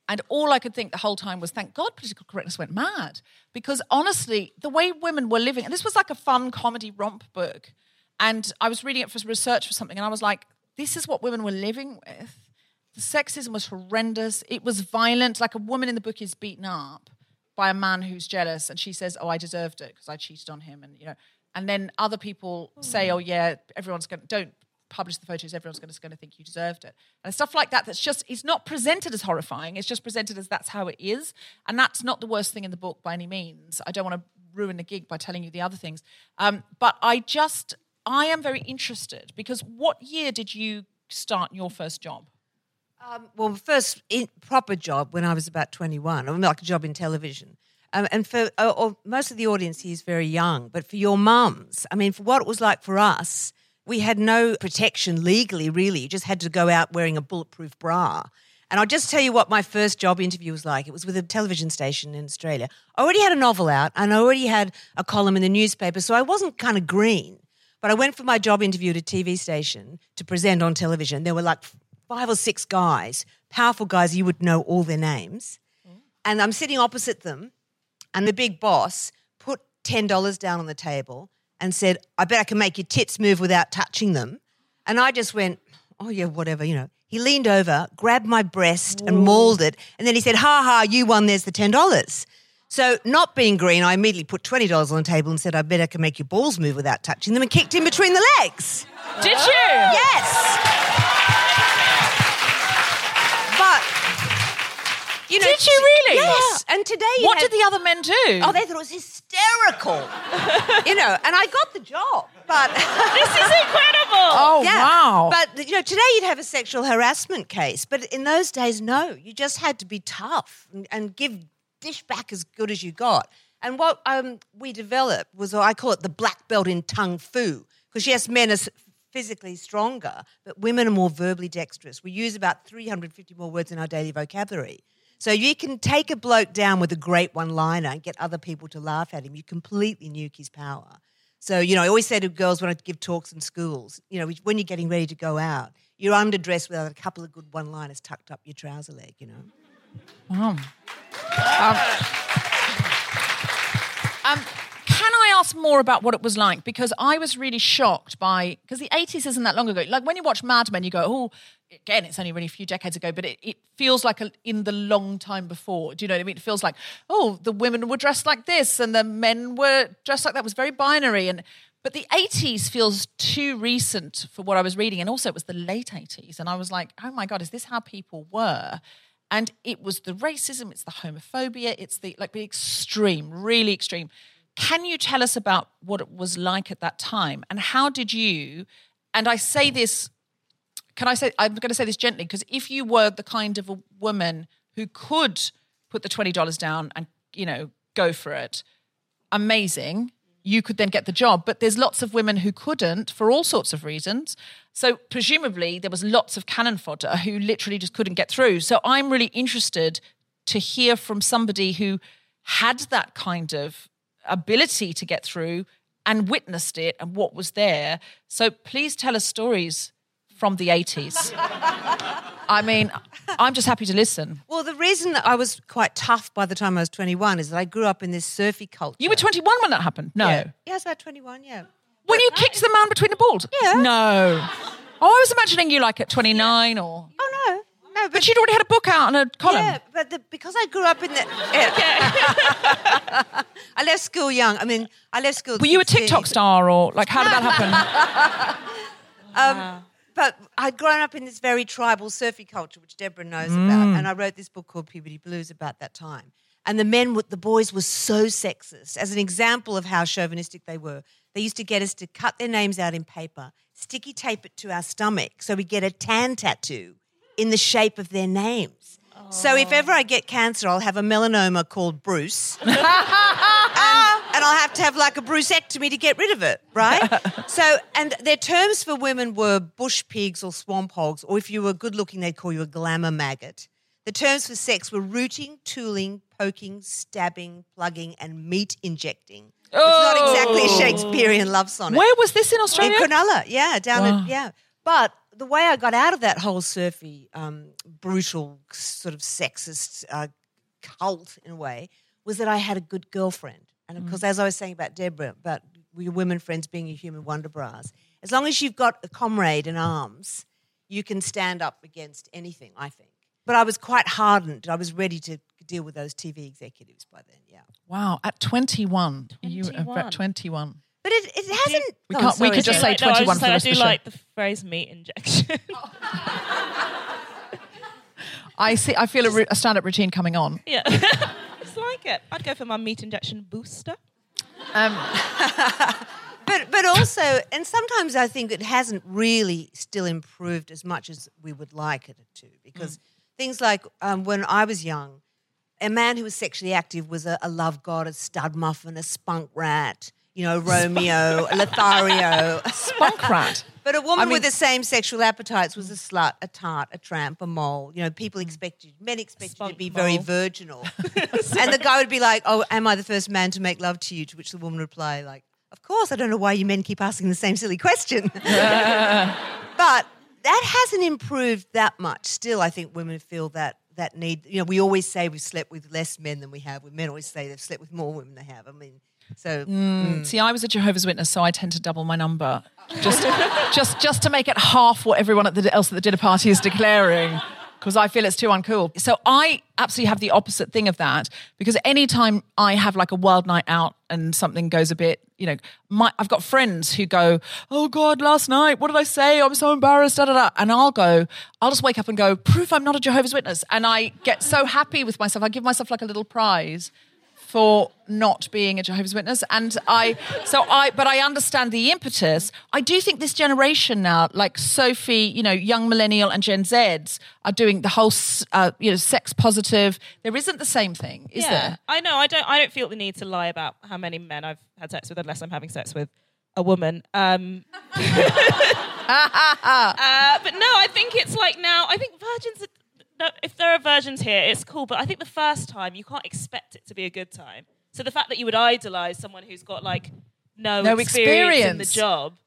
[SPEAKER 3] And all I could think the whole time was, thank God political correctness went mad. Because honestly, the way women were living, and this was like a fun comedy romp book. And I was reading it for research for something, and I was like, this is what women were living with. The sexism was horrendous. It was violent. Like a woman in the book is beaten up by a man who's jealous, and she says, "Oh, I deserved it because I cheated on him," and you know. And then other people say, "Oh, yeah, everyone's going to don't publish the photos. Everyone's going to, think you deserved it," and stuff like that. That's just it's not presented as horrifying. It's just presented as that's how it is, and that's not the worst thing in the book by any means. I don't want to ruin the gig by telling you the other things, um, but I just I am very interested because what year did you start your first job?
[SPEAKER 4] Um, well, first in, proper job when I was about 21, I mean, like a job in television. Um, and for uh, or most of the audience here is very young, but for your mums, I mean, for what it was like for us, we had no protection legally, really. You just had to go out wearing a bulletproof bra. And I'll just tell you what my first job interview was like. It was with a television station in Australia. I already had a novel out and I already had a column in the newspaper, so I wasn't kind of green. But I went for my job interview at a TV station to present on television. There were like five or six guys, powerful guys, you would know all their names. And I'm sitting opposite them, and the big boss put $10 down on the table and said, I bet I can make your tits move without touching them. And I just went, oh, yeah, whatever, you know. He leaned over, grabbed my breast and mauled it, and then he said, ha ha, you won, there's the $10. So, not being green, I immediately put $20 on the table and said, I bet I can make your balls move without touching them and kicked him between the legs.
[SPEAKER 3] Did you?
[SPEAKER 4] Yes. But you know,
[SPEAKER 3] Did you really?
[SPEAKER 4] Yes. And today, you
[SPEAKER 3] What
[SPEAKER 4] had-
[SPEAKER 3] did the other men do?
[SPEAKER 4] Oh, they thought it was hysterical. <laughs> you know, and I got the job, but <laughs>
[SPEAKER 2] This is incredible.
[SPEAKER 3] oh
[SPEAKER 4] yeah.
[SPEAKER 3] wow!
[SPEAKER 4] But you know, today you'd have a sexual harassment case, but in those days, no. You just had to be tough and, and give dish back as good as you got. And what um, we developed was, I call it the black belt in tongue fu, because yes, men are physically stronger, but women are more verbally dexterous. We use about 350 more words in our daily vocabulary. So you can take a bloke down with a great one-liner and get other people to laugh at him. You completely nuke his power. So, you know, I always say to girls when I give talks in schools, you know, when you're getting ready to go out, you're underdressed with a couple of good one liners tucked up your trouser leg, you know.
[SPEAKER 3] Um, can I ask more about what it was like? Because I was really shocked by because the eighties isn't that long ago. Like when you watch Mad Men, you go, oh, again, it's only really a few decades ago, but it, it feels like a, in the long time before. Do you know what I mean? It feels like oh, the women were dressed like this and the men were dressed like that. It was very binary and. But the 80s feels too recent for what I was reading. And also, it was the late 80s. And I was like, oh my God, is this how people were? And it was the racism, it's the homophobia, it's the like the extreme, really extreme. Can you tell us about what it was like at that time? And how did you, and I say this, can I say, I'm going to say this gently, because if you were the kind of a woman who could put the $20 down and, you know, go for it, amazing. You could then get the job. But there's lots of women who couldn't for all sorts of reasons. So presumably there was lots of cannon fodder who literally just couldn't get through. So I'm really interested to hear from somebody who had that kind of ability to get through and witnessed it and what was there. So please tell us stories from the 80s. I mean, I'm just happy to listen.
[SPEAKER 4] Well, the reason that I was quite tough by the time I was 21 is that I grew up in this surfy culture.
[SPEAKER 3] You were 21 when that happened? No.
[SPEAKER 4] Yeah, yeah I was about 21, yeah.
[SPEAKER 3] When you kicked the man between the balls?
[SPEAKER 4] Yeah.
[SPEAKER 3] No. Oh, I was imagining you like at 29 or.
[SPEAKER 4] No,
[SPEAKER 3] But she'd already had a book out and a column.
[SPEAKER 4] Yeah, but the, because I grew up in the. yeah. <laughs> I left school young. I mean, I left school.
[SPEAKER 3] Were you a
[SPEAKER 4] 16.
[SPEAKER 3] TikTok star or like how did that happen? <laughs>
[SPEAKER 4] But I'd grown up in this very tribal surfy culture, which Deborah knows
[SPEAKER 3] Mm.
[SPEAKER 4] about, and I wrote this book called Puberty Blues about that time. And the men, the boys, were so sexist. As an example of how chauvinistic they were, they used to get us to cut their names out in paper, sticky tape it to our stomach, so we get a tan tattoo in the shape of their names. So if ever I get cancer, I'll have a melanoma called Bruce. and, <laughs> um, and I'll have to have like a brucectomy to get rid of it, right? <laughs> so, and their terms for women were bush pigs or swamp hogs, or if you were good looking, they'd call you a glamour maggot. The terms for sex were rooting, tooling, poking, stabbing, plugging, and meat injecting. It's not exactly a oh. Shakespearean love sonnet.
[SPEAKER 3] Where was this in Australia?
[SPEAKER 4] In Cronulla, yeah, down at yeah. But the way I got out of that whole surfy, um, brutal, sort of sexist uh, cult in a way was that I had a good girlfriend, and of course, as I was saying about Deborah, about your women friends being your human wonder bras, as long as you've got a comrade in arms, you can stand up against anything. I think. But I was quite hardened. I was ready to deal with those TV executives by then. Yeah.
[SPEAKER 3] Wow, at 21. You were
[SPEAKER 2] 21.
[SPEAKER 3] At 21.
[SPEAKER 4] But it, it hasn't.
[SPEAKER 3] We
[SPEAKER 4] oh,
[SPEAKER 3] can't- we could just say
[SPEAKER 2] no, I was
[SPEAKER 3] 21
[SPEAKER 2] just
[SPEAKER 3] for the
[SPEAKER 2] saying, I do
[SPEAKER 3] the show.
[SPEAKER 2] like the phrase meat injection. <laughs>
[SPEAKER 3] I see. I feel a, ru- a stand-up routine coming on.
[SPEAKER 2] yeah. <laughs> Just like it. I'd go for my meat injection booster.
[SPEAKER 3] Um, <laughs>
[SPEAKER 4] but but also, and sometimes I think it hasn't really still improved as much as we would like it to, because things like um, when I was young, a man who was sexually active was a, a love god, a stud muffin, a spunk rat, you know, Romeo, Lothario.
[SPEAKER 3] spunk rat.
[SPEAKER 4] But a woman
[SPEAKER 3] I mean-
[SPEAKER 4] with the same sexual appetites was a slut, a tart, a tramp, a mole. You know, people mm. expected, men expected you to be very virginal. <laughs> and the guy would be like, oh, am I the first man to make love to you? To which the woman would reply, like, of course, I don't know why you men keep asking the same silly question. <laughs> <laughs> but that hasn't improved that much. Still, I think women feel that that need. You know, we always say we've slept with less men than we have. Men always say they've slept with more women than they have. I mean, so mm, mm.
[SPEAKER 3] See, I was a Jehovah's Witness, so I tend to double my number, just, just, just to make it half what everyone at the, else at the dinner party is declaring. because I feel it's too uncool. So I absolutely have the opposite thing of that because anytime I have like a wild night out and something goes a bit, you know, my I've got friends who go, "Oh God, last night, what did I say? I'm so embarrassed." Da, da, da. And I'll go, I'll just wake up and go, "Proof I'm not a Jehovah's Witness," and I get so happy with myself. I give myself like a little prize for not being a Jehovah's Witness. And I, so I, but I understand the impetus. I do think this generation now, like Sophie, you know, young millennial and Gen Zs are doing the whole, uh, you know, sex positive. There isn't the same thing, is
[SPEAKER 2] yeah,
[SPEAKER 3] there?
[SPEAKER 2] I know. I don't. I don't feel the need to lie about how many men I've had sex with, unless I'm having sex with a woman. Um, <laughs> <laughs> uh, but no, I think it's like now. I think virgins. Are, no, if there are virgins here, it's cool. But I think the first time you can't expect it to be a good time. So the fact that you would idolize someone who's got like no,
[SPEAKER 3] No
[SPEAKER 2] experience, in the job,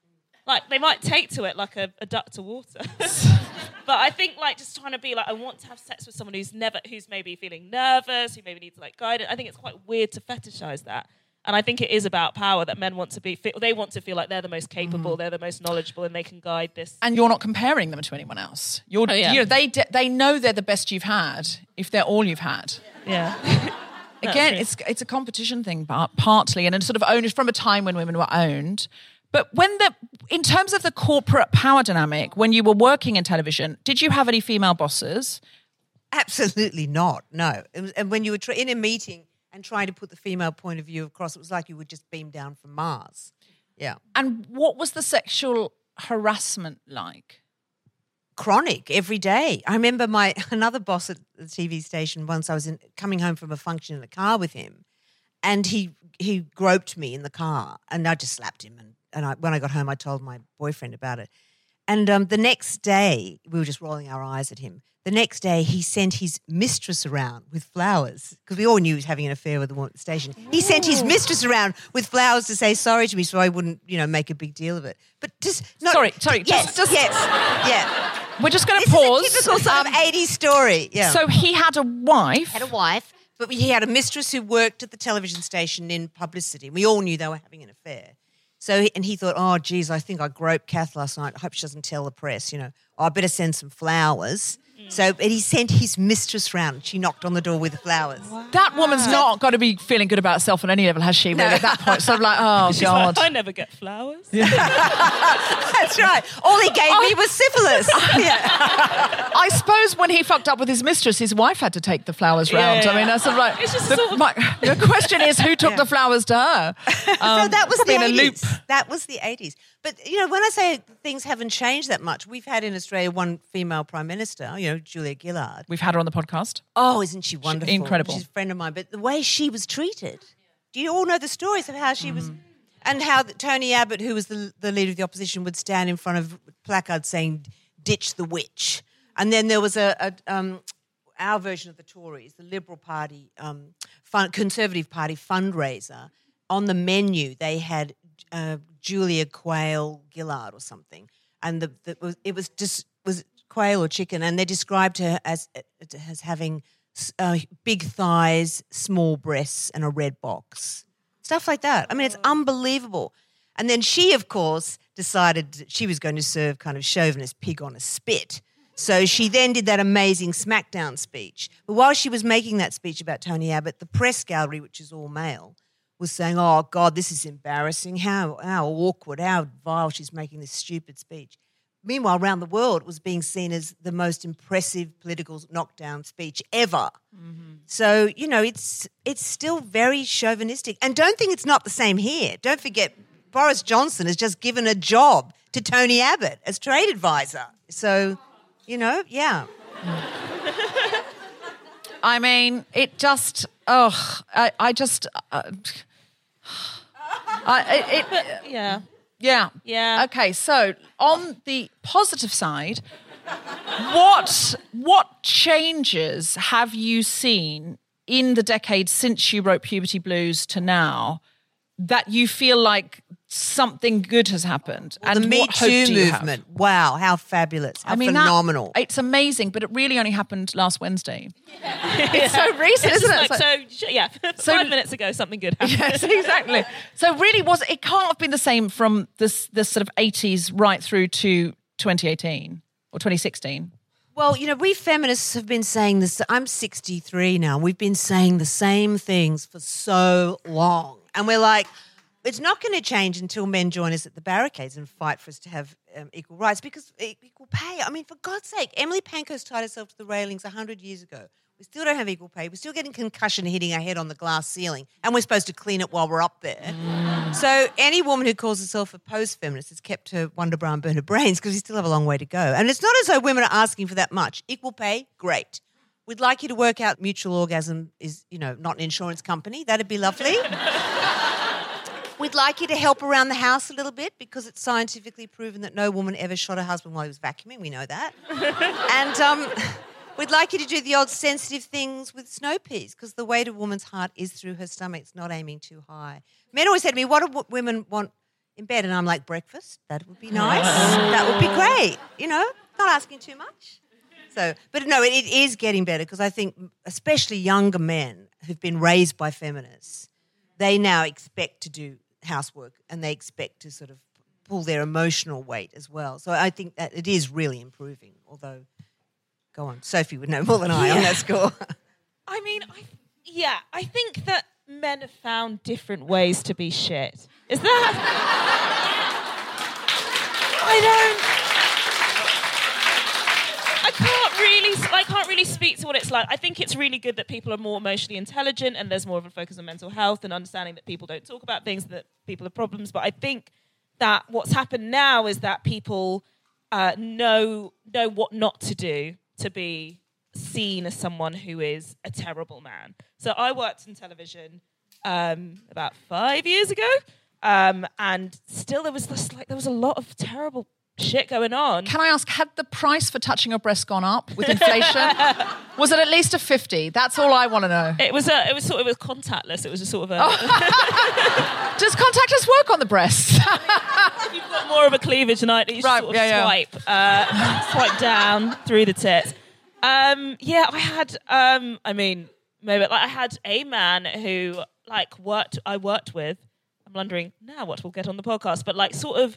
[SPEAKER 2] like they might take to it like a, a duck to water. <laughs> but I think like just trying to be like I want to have sex with someone who's never who's maybe feeling nervous, who maybe needs like guidance. I think it's quite weird to fetishize that. And I think it is about power that men want to be. They want to feel like they're the most capable, mm-hmm. they're the most knowledgeable, and they can guide this.
[SPEAKER 3] And you're not comparing them to anyone else. You're,
[SPEAKER 2] Oh, yeah.
[SPEAKER 3] you know, they de- they know they're the best you've had if they're all you've had.
[SPEAKER 2] Yeah. <laughs>
[SPEAKER 3] Again,
[SPEAKER 2] true.
[SPEAKER 3] it's it's a competition thing, but partly, and it's sort of owned from a time when women were owned. But when the, in terms of the corporate power dynamic, when you were working in television, did you have any female bosses?
[SPEAKER 4] Absolutely not. No. And when you were tr- in a meeting and trying to put the female point of view across, it was like you were just beamed down from Mars. Yeah.
[SPEAKER 3] And what was the sexual harassment like?
[SPEAKER 4] Chronic every day. I remember my <laughs> another boss at the TV station once I was in, coming home from a function in the car with him and he he groped me in the car and I just slapped him and, and I, when I got home I told my boyfriend about it. And um, the next day, we were just rolling our eyes at him. The next day, he sent his mistress around with flowers because we all knew he was having an affair with the woman at the station. He sent his mistress around with flowers to say sorry to me, so I wouldn't, you know, make a big deal of it. But just not,
[SPEAKER 3] Sorry, sorry,
[SPEAKER 4] yes,
[SPEAKER 3] just- just-
[SPEAKER 4] yes, yeah.
[SPEAKER 3] We're just going to
[SPEAKER 4] This
[SPEAKER 3] pause.
[SPEAKER 4] is a typical sort of '80s story. Yeah.
[SPEAKER 3] So he had a wife.
[SPEAKER 4] had a wife, but he had a mistress who worked at the television station in publicity. We all knew they were having an affair. So, and he thought, oh, geez, I think I groped Kath last night. I hope she doesn't tell the press. You know, oh, I better send some flowers. So, but he sent his mistress round. She knocked on the door with the flowers.
[SPEAKER 3] that woman's not got to be feeling good about herself on any level, has she? Really, at that point, sort of like, oh
[SPEAKER 2] She's
[SPEAKER 3] god.
[SPEAKER 2] like, I never get flowers. <laughs>
[SPEAKER 4] That's right. All he gave me was syphilis. <laughs> yeah.
[SPEAKER 3] I suppose when he fucked up with his mistress, his wife had to take the flowers round.
[SPEAKER 2] yeah,
[SPEAKER 3] I mean,
[SPEAKER 2] yeah.
[SPEAKER 3] that's sort of like
[SPEAKER 2] It's just
[SPEAKER 3] the,
[SPEAKER 2] sort of-
[SPEAKER 3] my- the question is who took the flowers to her. <laughs>
[SPEAKER 4] so
[SPEAKER 3] Um,
[SPEAKER 4] that was the
[SPEAKER 3] in a loop.
[SPEAKER 4] 80s. That was the 80s. But, you know, when I say things haven't changed that much, we've had in Australia one female prime minister, you know, Julia Gillard.
[SPEAKER 3] We've had her on the podcast.
[SPEAKER 4] Oh, isn't she wonderful?
[SPEAKER 3] incredible.
[SPEAKER 4] She's a friend of mine. But the way she was treated, do you all know the stories of how she was,
[SPEAKER 3] Mm.
[SPEAKER 4] and how the, Tony Abbott, who was the, the leader of the opposition, would stand in front of placards saying "Ditch the witch," and then there was a, a um, our version of the Tories, the Liberal Party, um, fun, Conservative Party fundraiser. On the menu, they had uh, Julia Quayle Gillard or something, and the, the was, it was just was quail or chicken, and they described her as as having uh, big thighs, small breasts, and a red box, stuff like that. I mean, it's unbelievable. And then she, of course, decided that she was going to serve kind of chauvinist pig on a spit. So she then did that amazing SmackDown speech. But while she was making that speech about Tony Abbott, the press gallery, which is all male, was saying, "Oh God, this is embarrassing. How how awkward, how vile she's making this stupid speech." Meanwhile, around the world, it was being seen as the most impressive political knockdown speech ever. Mm-hmm. So you know, it's it's still very chauvinistic, and don't think it's not the same here. Don't forget, Boris Johnson has just given a job to Tony Abbott as trade advisor. So, you know, yeah. <laughs>
[SPEAKER 3] I mean, it just, oh, I, I just, uh, <sighs> I, it, it,
[SPEAKER 2] Yeah.
[SPEAKER 3] yeah.
[SPEAKER 2] Yeah.
[SPEAKER 3] Okay, so on the positive side, what what changes have you seen in the decade since you wrote Puberty Blues to now that you feel like something good has happened?
[SPEAKER 4] the Me
[SPEAKER 3] what hope
[SPEAKER 4] Too
[SPEAKER 3] do you have?
[SPEAKER 4] movement. Wow, how fabulous! How
[SPEAKER 3] I mean, that-
[SPEAKER 4] phenomenal!
[SPEAKER 3] it's amazing, but it really only happened last Wednesday. <laughs> it's so recent,
[SPEAKER 2] It's
[SPEAKER 3] isn't
[SPEAKER 2] just
[SPEAKER 3] it?
[SPEAKER 2] like, so, sh- yeah, <laughs> five minutes ago, something good happened.
[SPEAKER 3] Yes, exactly. So really, was it can't have been the same from this this sort of eighties right through to 2018 or 2016.
[SPEAKER 4] Well, you know, we feminists have been saying this. I'm 63 now. We've been saying the same things for so long. And we're like, it's not going to change until men join us at the barricades and fight for us to have um, equal rights because equal pay. I mean, for God's sake, Emily Pankhurst tied herself to the railings 100 years ago. We still don't have equal pay. We're still getting concussion hitting our head on the glass ceiling, and we're supposed to clean it while we're up there. So any woman who calls herself a post-feminist has kept her wonder bra and burn her brains because we still have a long way to go. And it's not as though women are asking for that much. Equal pay, great. We'd like you to work out mutual orgasm is, you know, not an insurance company. That'd be lovely. <laughs> We'd like you to help around the house a little bit because it's scientifically proven that no woman ever shot her husband while he was vacuuming. We know that. <laughs> and um, we'd like you to do the odd sensitive things with snow peas because the way to a woman's heart is through her stomach. It's not aiming too high. Men always say to me, What do w- women want in bed? And I'm like, Breakfast? That would be nice. <laughs> that would be great. You know, not asking too much. So, but no, it, it is getting better because I think, especially younger men who've been raised by feminists, they now expect to do housework and they expect to sort of pull their emotional weight as well. So I think that it is really improving. Although, go on, Sophie would know more than I on that score. <laughs>
[SPEAKER 2] I mean, I, yeah, I think that men have found different ways to be shit. Is that? <laughs> I don't. I can't really, I can't really speak to what it's like. I think it's really good that people are more emotionally intelligent and there's more of a focus on mental health and understanding that people don't talk about things that people have problems. But I think that what's happened now is that people uh, know know what not to do to be seen as someone who is a terrible man. So I worked in television um, about five years ago, um, and still there was this like there was a lot of terrible shit going on.
[SPEAKER 3] Can I ask, had the price for touching your breast gone up with inflation? <laughs> was it at least a 50? That's all I want to know.
[SPEAKER 2] It was a, it was sort of it was contactless. It was just sort of a. <laughs>
[SPEAKER 3] Does contactless work on the breasts? <laughs>
[SPEAKER 2] You've got more of a cleavage tonight. You
[SPEAKER 3] Right,
[SPEAKER 2] sort of
[SPEAKER 3] yeah, yeah.
[SPEAKER 2] swipe, uh, swipe down through the tits. Um, yeah, I had. Um, I mean, maybe like I had a man who like worked. I worked with. I'm wondering now what we'll get on the podcast, but like sort of.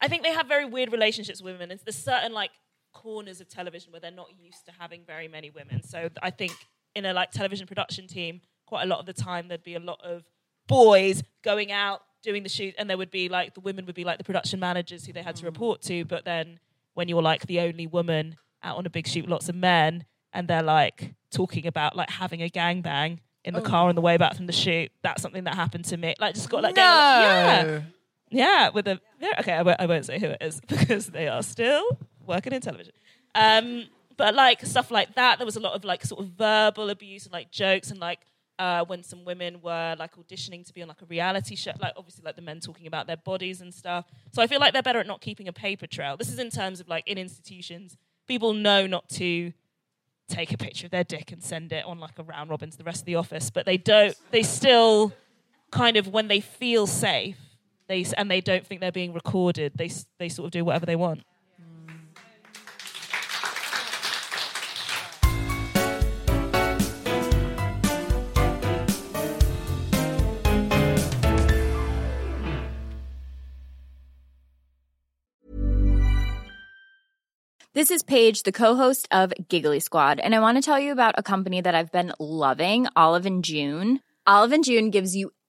[SPEAKER 2] I think they have very weird relationships with women. And there's certain like corners of television where they're not used to having very many women. So I think in a like television production team, quite a lot of the time there'd be a lot of boys going out doing the shoot, and there would be like the women would be like the production managers who they had to mm. report to. But then when you're like the only woman out on a big shoot, with lots of men, and they're like talking about like having a gangbang in the oh. car on the way back from the shoot, that's something that happened to me. Like just got like
[SPEAKER 3] no.
[SPEAKER 2] Yeah, with a yeah, okay, I won't, I won't say who it is <laughs> because they are still working in television. Um, but like stuff like that, there was a lot of like sort of verbal abuse and like jokes and like uh, when some women were like auditioning to be on like a reality show, like obviously like the men talking about their bodies and stuff. So I feel like they're better at not keeping a paper trail. This is in terms of like in institutions, people know not to take a picture of their dick and send it on like a round robin to the rest of the office, but they don't. They still kind of when they feel safe they and they don't think they're being recorded. They they sort of do whatever they want.
[SPEAKER 5] This is Paige, the co-host of Giggly Squad, and I want to tell you about a company that I've been loving, Olive and June. Olive and June gives you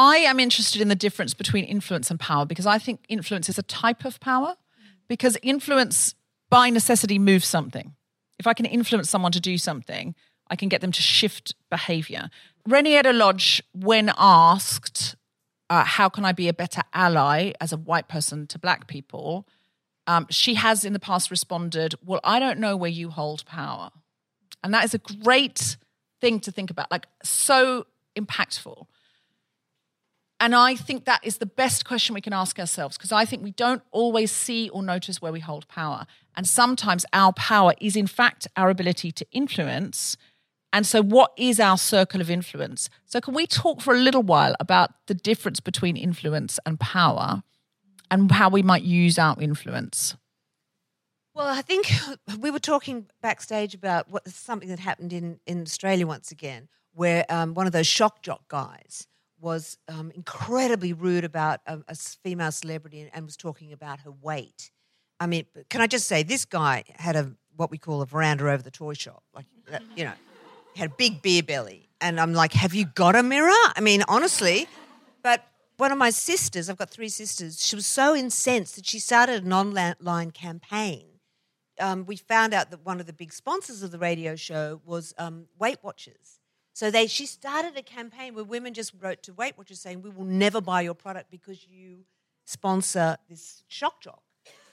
[SPEAKER 3] I am interested in the difference between influence and power because I think influence is a type of power because influence by necessity moves something. If I can influence someone to do something, I can get them to shift behavior. Reni Eddo-Lodge, when asked, uh, how can I be a better ally as a white person to black people, um, she has in the past responded, Well, I don't know where you hold power. And that is a great thing to think about, like so impactful. And I think that is the best question we can ask ourselves because I think we don't always see or notice where we hold power. And sometimes our power is, in fact, our ability to influence. And so, what is our circle of influence? So, can we talk for a little while about the difference between influence and power and how we might use our influence?
[SPEAKER 4] Well, I think <laughs> we were talking backstage about what something that happened in, in Australia once again, where um, one of those shock jock guys was um, incredibly rude about a, a female celebrity and, and, was talking about her weight. I mean, can I just say this guy had a what we call a veranda over the toy shop, like you know, had a big beer belly, and I'm like, have you got a mirror? I mean, honestly, but. One of my sisters, I've got three sisters, she was so incensed that she started an online campaign um, we found out that one of the big sponsors of the radio show was um, Weight Watchers. So they, she started a campaign where women just wrote to Weight Watchers saying, "We will never buy your product because you sponsor this shock jock."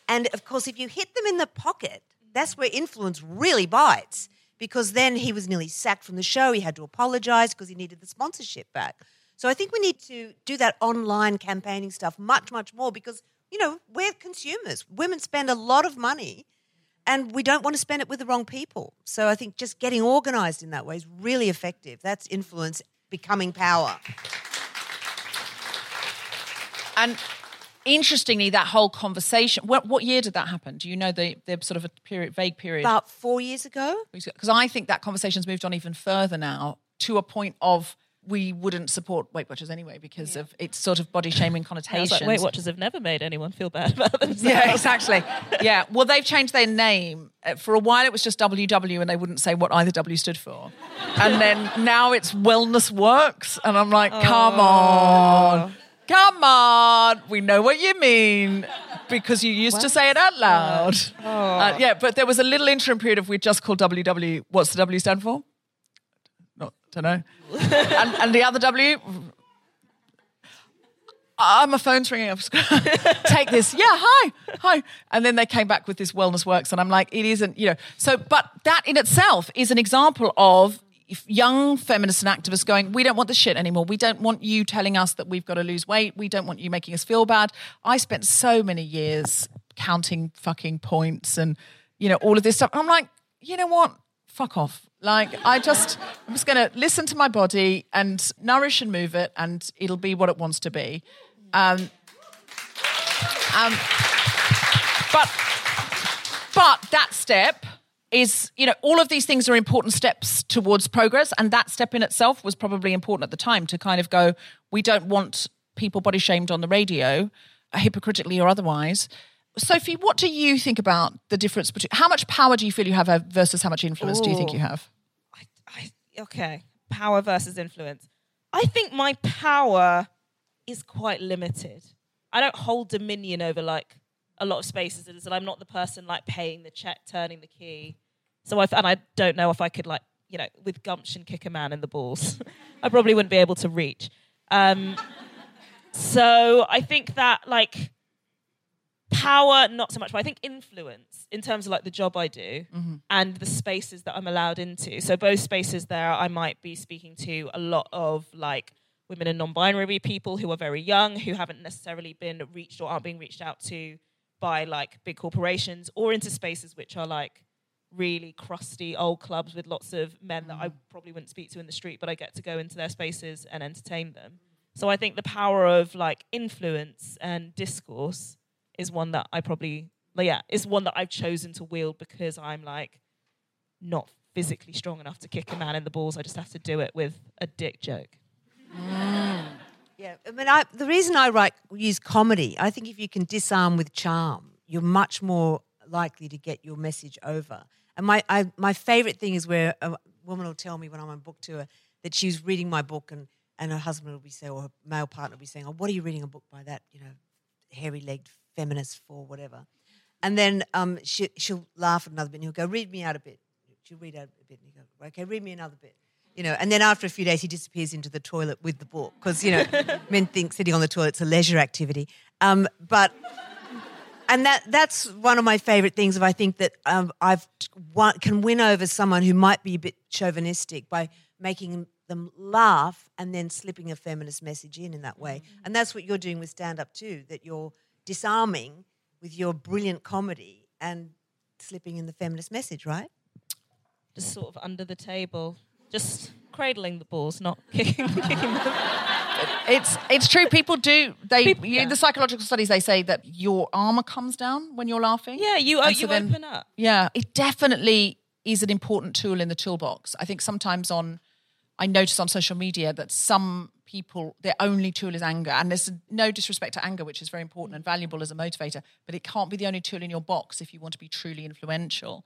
[SPEAKER 4] And of course, if you hit them in the pocket, that's where influence really bites. Because then he was nearly sacked from the show. He had to apologize because he needed the sponsorship back. So I think we need to do that online campaigning stuff much, much more because you know we're consumers. Women spend a lot of money and we don't want to spend it with the wrong people. So I think just getting organized in that way is really effective. That's influence becoming power.
[SPEAKER 3] And interestingly, that whole conversation. What, what year did that happen? Do you know the the sort of a period, vague period?
[SPEAKER 4] About four years ago.
[SPEAKER 3] Because I think that conversation's moved on even further now to a point of we wouldn't support Weight Watchers anyway because yeah. of its sort of body shaming connotations. <laughs>
[SPEAKER 2] Like Weight Watchers have never made anyone feel bad about <laughs> themselves.
[SPEAKER 3] Yeah, exactly. yeah. Well, they've changed their name. Uh, for a while, it was just WW, and they wouldn't say what either W stood for. And then <laughs> now it's Wellness Works, and I'm like, come on. Come on, we know what you mean because you used what? to say it out loud. Oh. Uh, yeah, but there was a little interim period of we just called WW. What's the W stand for? Not Don't know. <laughs> and, and the other W. Uh, my phone's ringing. I'm <laughs> take this. Yeah, hi, hi. And then they came back with this wellness works, and I'm like, it isn't, you know. So, but that in itself is an example of young feminists and activists going, we don't want this shit anymore. We don't want you telling us that we've got to lose weight. We don't want you making us feel bad. I spent so many years counting fucking points and, you know, all of this stuff. I'm like, you know what? Fuck off. Like I just, I'm just going to listen to my body and nourish and move it, and it'll be what it wants to be. Um, um, but, but that step is, you know, all of these things are important steps towards progress, and that step in itself was probably important at the time to kind of go, we don't want people body shamed on the radio, hypocritically or otherwise. Sophie, what do you think about the difference between how much power do you feel you have versus how much influence Ooh. do you think you have?
[SPEAKER 2] I, I, okay, power versus influence. I think my power is quite limited. I don't hold dominion over like a lot of spaces, and I'm not the person like paying the check, turning the key. So I and I don't know if I could like you know with gumption kick a man in the balls. <laughs> I probably wouldn't be able to reach. Um, so I think that like power not so much but i think influence in terms of like the job i do mm-hmm. and the spaces that i'm allowed into so both spaces there i might be speaking to a lot of like women and non-binary people who are very young who haven't necessarily been reached or aren't being reached out to by like big corporations or into spaces which are like really crusty old clubs with lots of men that I probably wouldn't speak to in the street, but I get to go into their spaces and entertain them. So I think the power of like influence and discourse is one that I probably, yeah, is one that I've chosen to wield because I'm like not physically strong enough to kick a man in the balls. I just have to do it with a dick joke.
[SPEAKER 4] Yeah, I mean, I, the reason I write use comedy, I think if you can disarm with charm, you're much more likely to get your message over. And my I, my favorite thing is where a woman will tell me when I'm on book tour that she's reading my book and and her husband will be saying or her male partner will be saying, "Oh, what are you reading a book by that you know hairy legged feminist for whatever?" And then um, she she'll laugh at another bit and he'll go, "Read me out a bit." She'll read out a bit and he go, "Okay, read me another bit." You know, and then after a few days, he disappears into the toilet with the book because you know <laughs> men think sitting on the toilet's a leisure activity. Um, but and that that's one of my favorite things. If I think that um, I've won, can win over someone who might be a bit chauvinistic by making them laugh and then slipping a feminist message in in that way. And that's what you're doing with stand up too. That you're disarming with your brilliant comedy and slipping in the feminist message, right?
[SPEAKER 2] Just sort of under the table, just cradling the balls, not kicking, <laughs> kicking them.
[SPEAKER 3] It's it's true. People do. They
[SPEAKER 2] People-
[SPEAKER 3] you-
[SPEAKER 2] yeah.
[SPEAKER 3] the psychological studies they say that your armor comes down when you're laughing.
[SPEAKER 2] Yeah, you uh,
[SPEAKER 3] so
[SPEAKER 2] you
[SPEAKER 3] then-
[SPEAKER 2] open up.
[SPEAKER 3] Yeah, it definitely is an important tool in the toolbox. I think sometimes on, I notice on social media that some people their only tool is anger, and there's no disrespect to anger, which is very important and valuable as a motivator, but it can't be the only tool in your box if you want to be truly influential.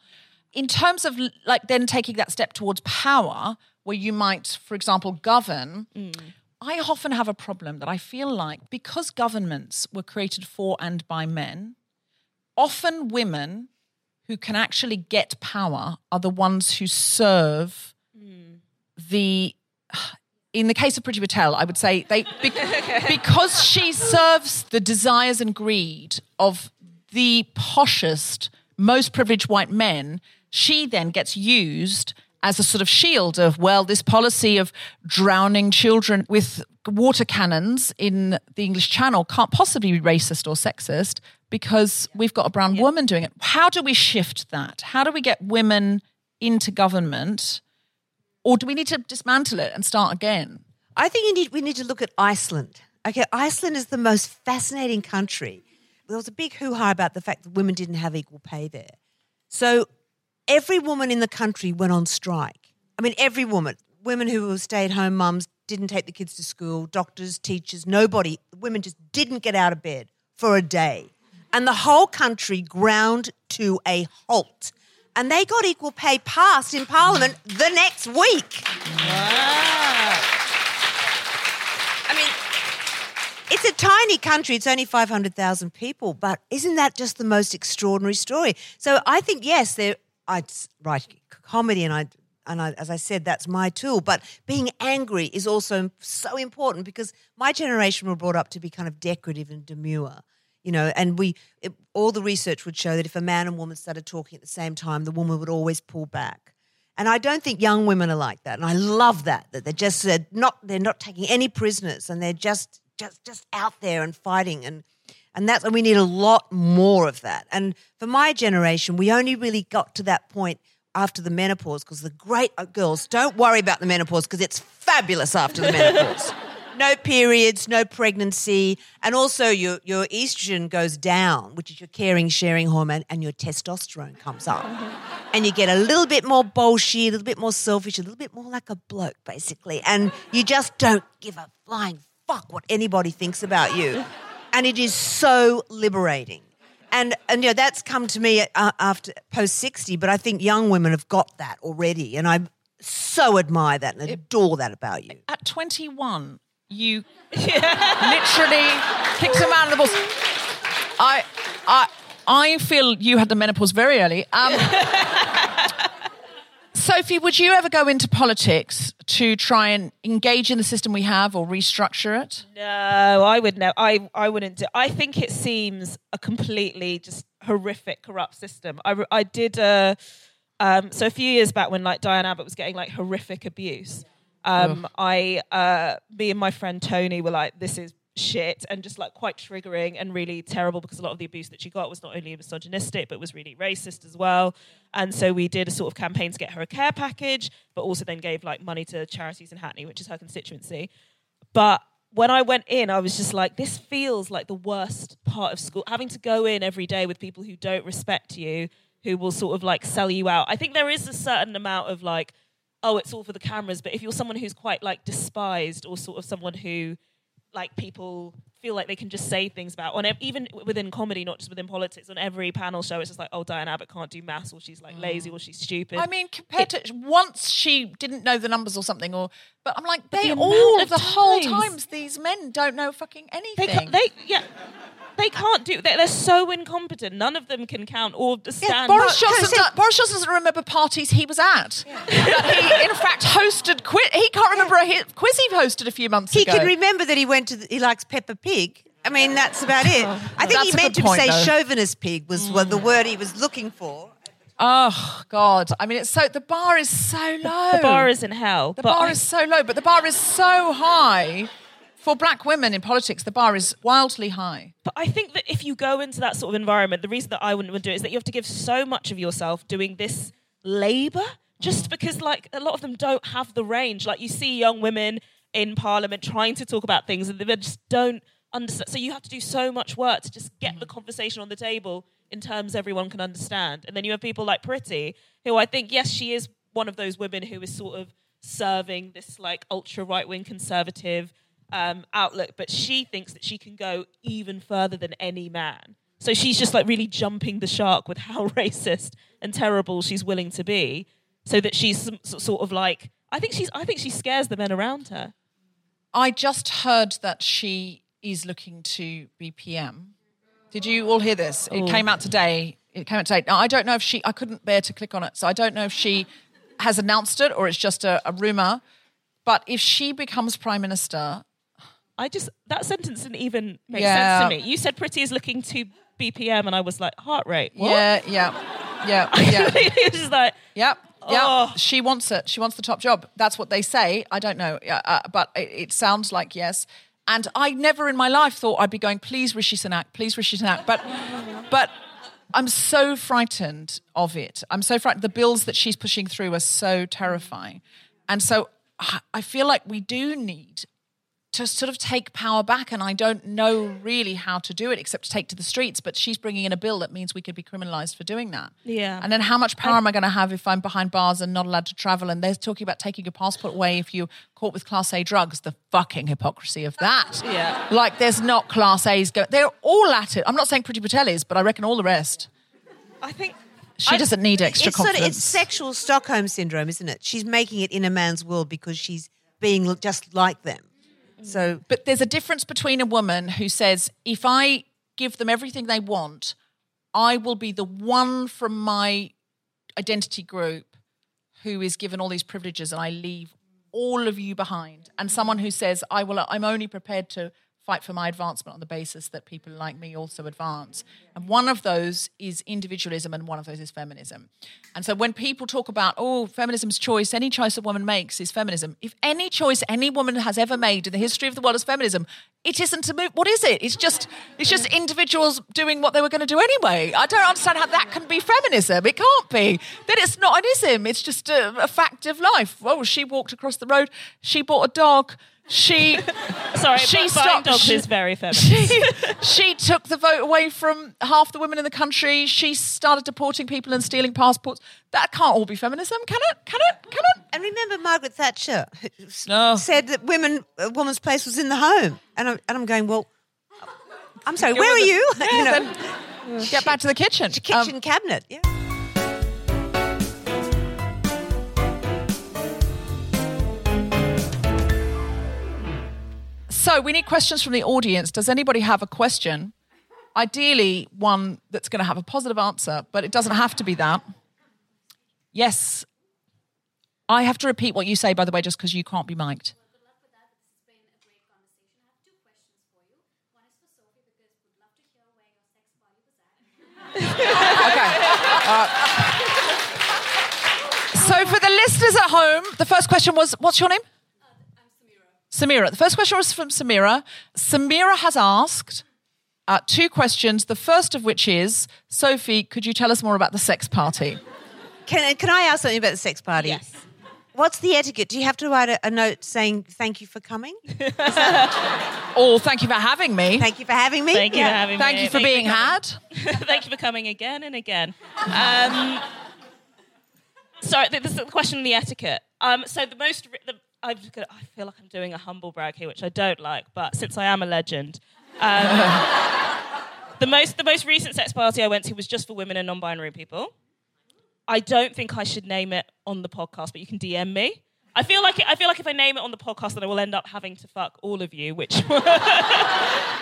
[SPEAKER 3] In terms of like then taking that step towards power, where you might, for example, govern. Mm. I often have a problem that I feel like because governments were created for and by men, often women who can actually get power are the ones who serve mm. the in the case of Priti Patel, I would say they bec- <laughs> because she serves the desires and greed of the poshest, most privileged white men. She then gets used as a sort of shield of well, this policy of drowning children with water cannons in the English Channel can't possibly be racist or sexist because we've got a brown woman doing it. How do we shift that? How do we get women into government? Or do we need to dismantle it and start again?
[SPEAKER 4] I think need, we need to look at Iceland. Okay, Iceland is the most fascinating country. There was a big hoo ha about the fact that women didn't have equal pay there. So every woman in the country went on strike. I mean, every woman, women who were stay at home mums, didn't take the kids to school, doctors, teachers, nobody, women just didn't get out of bed for a day. And the whole country ground to a halt. And they got equal pay passed in Parliament the next week. Wow. I mean, it's a tiny country. It's only 500,000 people, but isn't that just the most extraordinary story? So I think, yes, there, I write comedy and I, and I, as I said, that's my tool. But being angry is also so important because my generation were brought up to be kind of decorative and demure. You know, and we it, all the research would show that if a man and woman started talking at the same time, the woman would always pull back. And I don't think young women are like that. And I love that that they're just uh, not they're not taking any prisoners and they're just just just out there and fighting and and that's and we need a lot more of that. And for my generation, we only really got to that point after the menopause because the great uh, girls don't worry about the menopause because it's fabulous after the <laughs> menopause. No periods, no pregnancy, and also your your estrogen goes down, which is your caring, sharing hormone, and your testosterone comes up, <laughs> and you get a little bit more bolshy, a little bit more selfish, a little bit more like a bloke, basically, and you just don't give a flying fuck what anybody thinks about you, and it is so liberating. And, and you know that's come to me uh, after post 60 but i think young women have got that already and i so admire that and adore that about you.
[SPEAKER 3] At 21, you literally kicked a man in the balls. I, I, I feel you had the menopause very early. Um, <laughs> Sophie, would you ever go into politics to try and engage in the system we have or restructure it?
[SPEAKER 2] No, I would no. I I wouldn't do. I think it seems a completely just horrific, corrupt system. I I did a um, so a few years back when like Diane Abbott was getting like horrific abuse. Um, I uh, me and my friend Tony were like, this is shit and just like quite triggering and really terrible because a lot of the abuse that she got was not only misogynistic but was really racist as well. And so we did a sort of campaign to get her a care package, but also then gave like money to charities in Hackney, which is her constituency. But when I went in, I was just like, this feels like the worst part of school. Having to go in every day with people who don't respect you, who will sort of like sell you out. I think there is a certain amount of like, oh, it's all for the cameras. But if you're someone who's quite like despised or sort of someone who like people feel like they can just say things about on ev- even within comedy, not just within politics. On every panel show, it's just like, oh, Diane Abbott can't do maths, or she's like lazy, mm. or she's stupid.
[SPEAKER 3] I mean, compared to once she didn't know the numbers or something, or but I'm like,
[SPEAKER 2] But
[SPEAKER 3] they
[SPEAKER 2] the
[SPEAKER 3] all the whole
[SPEAKER 2] times-
[SPEAKER 3] times these men don't know fucking
[SPEAKER 2] they,
[SPEAKER 3] anything.
[SPEAKER 2] ca- they yeah. They can't do. They're, they're so incompetent. None of them can count or stand.
[SPEAKER 3] Boris Johnson,
[SPEAKER 4] Can I
[SPEAKER 3] Boris Johnson doesn't remember parties he was at. That he, in fact, hosted. Qui- he can't remember a hi- quiz he hosted a few months
[SPEAKER 4] He
[SPEAKER 3] ago.
[SPEAKER 4] He can remember that he went to. The, he likes Peppa Pig. I mean, that's about it. I think
[SPEAKER 3] That's
[SPEAKER 4] he meant to
[SPEAKER 3] point,
[SPEAKER 4] say
[SPEAKER 3] though.
[SPEAKER 4] chauvinist pig was what the mm. word he was looking for.
[SPEAKER 3] oh God! I mean, it's so the bar is so low.
[SPEAKER 2] the bar is in hell.
[SPEAKER 3] the bar
[SPEAKER 2] I-
[SPEAKER 3] is so low, but the bar is so high. For black women in politics, the bar is wildly high.
[SPEAKER 2] But I think that if you go into that sort of environment, the reason that I wouldn't do it is that you have to give so much of yourself doing this labor just because like a lot of them don't have the range. Like you see young women in parliament trying to talk about things and they just don't understand. So you have to do so much work to just get the conversation on the table in terms everyone can understand. And then you have people like Priti, who I think, yes, she is one of those women who is sort of serving this like ultra right wing conservative um, outlook, but she thinks that she can go even further than any man. So she's just like really jumping the shark with how <laughs> racist and terrible she's willing to be, so that she's sort of like I think she's I think she scares the men around her.
[SPEAKER 3] I just heard that she is looking to be PM. Did you all hear this? It came out today. It came out today. Now, I don't know if she, I couldn't bear to click on it. So I don't know if she has announced it or it's just a, a rumor. But if she becomes prime minister,
[SPEAKER 2] I just that sentence didn't even make
[SPEAKER 3] Yeah.
[SPEAKER 2] sense to me. You said Priti is looking to BPM, and I was like heart rate. What?
[SPEAKER 3] yeah, yeah, yeah, <laughs> yeah.
[SPEAKER 2] it's just like
[SPEAKER 3] Yep. Yep.
[SPEAKER 2] Oh.
[SPEAKER 3] She wants it. She wants the top job. That's what they say. I don't know. Uh, but it, it sounds like yes. And I never in my life thought I'd be going, please, Rishi Sunak, please, Rishi Sunak. But, but I'm so frightened of it. I'm so frightened. The bills that she's pushing through are so terrifying. And so I feel like we do need to sort of take power back. And I don't know really how to do it except to take to the streets. But she's bringing in a bill that means we could be criminalized for doing that.
[SPEAKER 2] Yeah.
[SPEAKER 3] And then how much power am I going to have if I'm behind bars and not allowed to travel? And they're talking about taking your passport away if you're caught with Class A drugs. The fucking hypocrisy of that. <laughs>
[SPEAKER 2] Yeah.
[SPEAKER 3] Like there's not Class A's go. They're all at it. I'm not saying Priti Patel is, but I reckon all the rest.
[SPEAKER 2] I think
[SPEAKER 3] She doesn't need extra
[SPEAKER 4] it's sort of
[SPEAKER 3] confidence.
[SPEAKER 4] it's sexual Stockholm syndrome, isn't it? She's making it in a man's world because she's being just like them. So
[SPEAKER 3] But there's a difference between a woman who says, if I give them everything they want, I will be the one from my identity group who is given all these privileges and I leave all of you behind. And someone who says, I will I'm only prepared to fight for my advancement on the basis that people like me also advance. And one of those is individualism and one of those is feminism. And so when people talk about, oh, feminism's choice, any choice a woman makes is feminism. If any choice any woman has ever made in the history of the world is feminism, it isn't to move. What is it? It's just it's just individuals doing what they were going to do anyway. I don't understand how that can be feminism. It can't be. Then it's not an ism. It's just a, a fact of life. Oh, she walked across the road. She bought a dog. She <laughs>
[SPEAKER 2] sorry,
[SPEAKER 3] she
[SPEAKER 2] but buying
[SPEAKER 3] stopped.
[SPEAKER 2] dogs
[SPEAKER 3] she-
[SPEAKER 2] is very feminist. <laughs>
[SPEAKER 3] she, she took the vote away from half the women in the country. She started deporting people and stealing passports. That can't all be feminism, can it? Can it? Can it?
[SPEAKER 4] and remember Margaret Thatcher
[SPEAKER 3] No.
[SPEAKER 4] said that women a woman's place was in the home, and I'm, and I'm going well. I'm sorry,
[SPEAKER 3] Go
[SPEAKER 4] where are
[SPEAKER 3] with
[SPEAKER 4] you?
[SPEAKER 3] it. <laughs>
[SPEAKER 4] you know,
[SPEAKER 3] Then get back to the kitchen.
[SPEAKER 4] kitchen
[SPEAKER 3] Um,
[SPEAKER 4] cabinet. Yeah.
[SPEAKER 3] So we need questions from the audience. Does anybody have a question? Ideally, one that's going to have a positive answer, but it doesn't have to be that. Yes. I have to repeat what you say, by the way, just because you can't be mic'd. Okay. Uh, so for the listeners at home, the first question was, what's your name? Samira. The first question was from Samira. Samira has asked uh, two questions. The first of which is Sophie, could you tell us more about the sex party?
[SPEAKER 4] Can, can I ask something about the sex party?
[SPEAKER 2] Yes.
[SPEAKER 4] What's the etiquette? Do you have to write a, a note saying thank you for coming? <laughs>
[SPEAKER 3] Or thank you for having me.
[SPEAKER 4] Thank you for having me.
[SPEAKER 2] Thank you
[SPEAKER 4] Yeah.
[SPEAKER 2] for having
[SPEAKER 3] Thank
[SPEAKER 2] me.
[SPEAKER 3] you for being had. <laughs>
[SPEAKER 2] Thank you for coming again and again. Um, <laughs> sorry, th- this is the question on the etiquette. Um, so the most, the, I'm just gonna, I feel like I'm doing a humble brag here, which I don't like, but since I am a legend, um, <laughs> the most, the most recent sex party I went to was just for women and non-binary people. I don't think I should name it on the podcast, but you can DM me. I feel like I feel like if I name it on the podcast, then I will end up having to fuck all of you, which <laughs>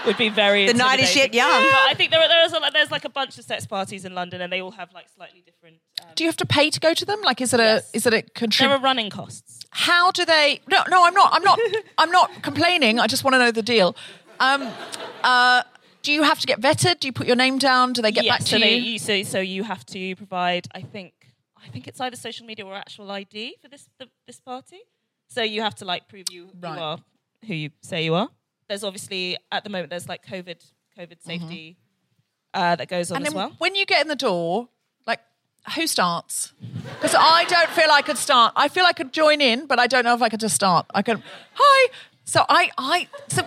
[SPEAKER 2] would be very
[SPEAKER 4] The night is
[SPEAKER 2] intimidating.
[SPEAKER 4] yet young.
[SPEAKER 2] But I think there, are- there is a, there's like a bunch of sex parties in London, and they all have like slightly different. Um,
[SPEAKER 3] Do you have to pay to go to them? Like, is it a
[SPEAKER 2] Yes.
[SPEAKER 3] is it a
[SPEAKER 2] there are running costs.
[SPEAKER 3] How do they? No, no, I'm not. I'm not. <laughs> I'm not complaining. I just want to know the deal. Um, uh, do you have to get vetted? Do you put your name down? Do they get
[SPEAKER 2] yes,
[SPEAKER 3] back to
[SPEAKER 2] so
[SPEAKER 3] you?
[SPEAKER 2] they- so, so you have to provide. I think I think it's either social media or actual ID for this the, this party. So you have to like prove you,
[SPEAKER 3] Right.
[SPEAKER 2] you are who you say you are. There's obviously at the moment there's like COVID COVID safety uh, that goes on
[SPEAKER 3] Mm-hmm. and
[SPEAKER 2] as well.
[SPEAKER 3] when you get in the door, who starts? Because I don't feel I could start. I feel I could join in, but I don't know if I could just start. I could. Hi. So I, I. So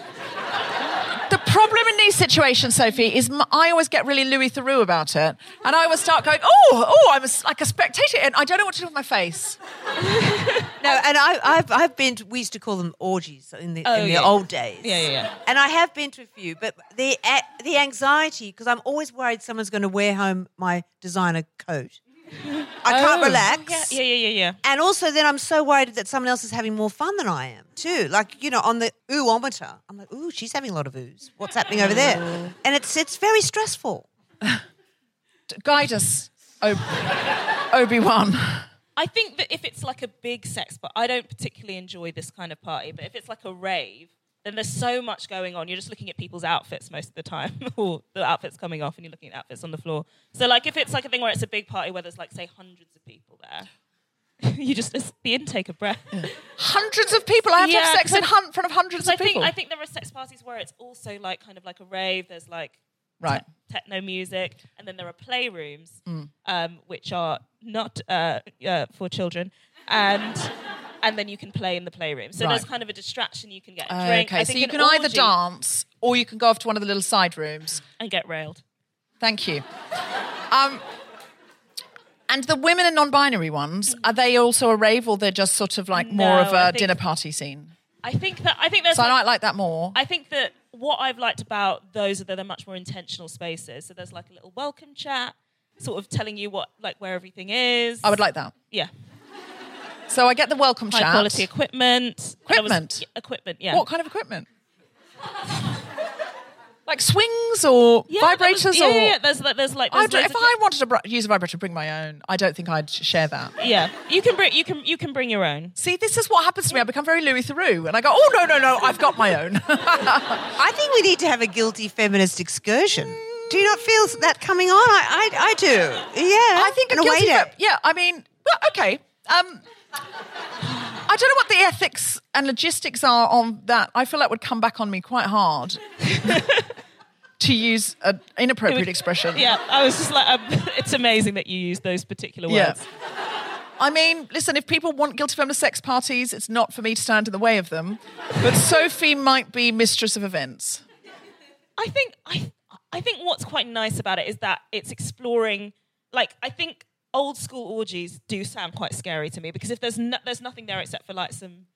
[SPEAKER 3] the problem in these situations, Sophie, is I always get really Louis Theroux about it, and I always start going, "Oh, oh, I'm a like a spectator," and I don't know what to do with my face.
[SPEAKER 4] No, and I, I've I've been. To, we used to call them orgies in the
[SPEAKER 2] Oh,
[SPEAKER 4] in the
[SPEAKER 2] yeah.
[SPEAKER 4] old days.
[SPEAKER 2] Yeah, yeah, yeah.
[SPEAKER 4] And I have been to a few, but the the anxiety because I'm always worried someone's going to wear home my designer coat. I can't
[SPEAKER 3] Oh.
[SPEAKER 4] relax.
[SPEAKER 2] Yeah, yeah, yeah, yeah.
[SPEAKER 4] And also, then I'm so worried that someone else is having more fun than I am too. Like you know, on the ooh-ometer, I'm like, ooh, she's having a lot of oohs. What's happening over there? Oh. And it's it's very stressful. <laughs>
[SPEAKER 3] Guide us, Obi Wan.
[SPEAKER 2] I think that if it's like a big sex party, I don't particularly enjoy this kind of party, but if it's like a rave, then there's so much going on. You're just looking at people's outfits most of the time, <laughs> or the outfits coming off, and you're looking at outfits on the floor. So, like, if it's like a thing where it's a big party where there's like, say, hundreds of people there, <laughs> you just, it's the intake of breath.
[SPEAKER 3] Hundreds of people. I have to have sex in hun- front of hundreds
[SPEAKER 2] I
[SPEAKER 3] of
[SPEAKER 2] think,
[SPEAKER 3] people.
[SPEAKER 2] I think there are sex parties where it's also like kind of like a rave. There's like
[SPEAKER 3] right.
[SPEAKER 2] techno music, and then there are playrooms,
[SPEAKER 3] Mm.
[SPEAKER 2] um, which are not uh, uh, for children, and and then you can play in the playroom. So
[SPEAKER 3] Right.
[SPEAKER 2] there's kind of a distraction. You can get a drink.
[SPEAKER 3] Okay,
[SPEAKER 2] I
[SPEAKER 3] so
[SPEAKER 2] think
[SPEAKER 3] you
[SPEAKER 2] an
[SPEAKER 3] can either dance or you can go off to one of the little side rooms.
[SPEAKER 2] and get railed.
[SPEAKER 3] Thank you. Um, and the women and non-binary ones are they also a rave or they're just sort of like more of a
[SPEAKER 2] think-
[SPEAKER 3] dinner party scene?
[SPEAKER 2] I think that I think there's.
[SPEAKER 3] So I might like that more.
[SPEAKER 2] I think that what I've liked about those are that they're much more intentional spaces. So there's like a little welcome chat, sort of telling you what like where everything is.
[SPEAKER 3] I would like that.
[SPEAKER 2] Yeah.
[SPEAKER 3] So I get the welcome
[SPEAKER 2] High
[SPEAKER 3] chat.
[SPEAKER 2] quality equipment. And I was-
[SPEAKER 3] Equipment?
[SPEAKER 2] yeah, equipment. Yeah.
[SPEAKER 3] What kind of equipment? <laughs> like swings or
[SPEAKER 2] Yeah, there was-
[SPEAKER 3] vibrators
[SPEAKER 2] yeah,
[SPEAKER 3] or
[SPEAKER 2] yeah, yeah, There's like there's like
[SPEAKER 3] I
[SPEAKER 2] there's
[SPEAKER 3] don't-
[SPEAKER 2] loads
[SPEAKER 3] if I wanted to br- use a vibrator, bring my own. I don't think I'd share that.
[SPEAKER 2] yeah, you can bring you can you can bring your own.
[SPEAKER 3] See, this is what happens to me. I become very Louis Theroux, and I go, "Oh no, no, no! I've got my own." <laughs>
[SPEAKER 4] I think we need to have a guilty feminist excursion. Do you not feel that coming on? I I, I do. Yeah.
[SPEAKER 3] I think a
[SPEAKER 4] And
[SPEAKER 3] guilty. fe- yeah, I mean, well, okay. Um, I don't know what the ethics and logistics are on that. I feel that would come back on me quite hard. <laughs> to use an inappropriate expression.
[SPEAKER 2] Yeah, I was just like, um, <laughs> it's amazing that you use those particular
[SPEAKER 3] Yeah.
[SPEAKER 2] words.
[SPEAKER 3] I mean, listen, if people want guilty feminist sex parties, it's not for me to stand in the way of them. But Sophie might be mistress of events.
[SPEAKER 2] I think I I think what's quite nice about it is that it's exploring. Like I think old school orgies do sound quite scary to me because if there's no, there's nothing there except for like some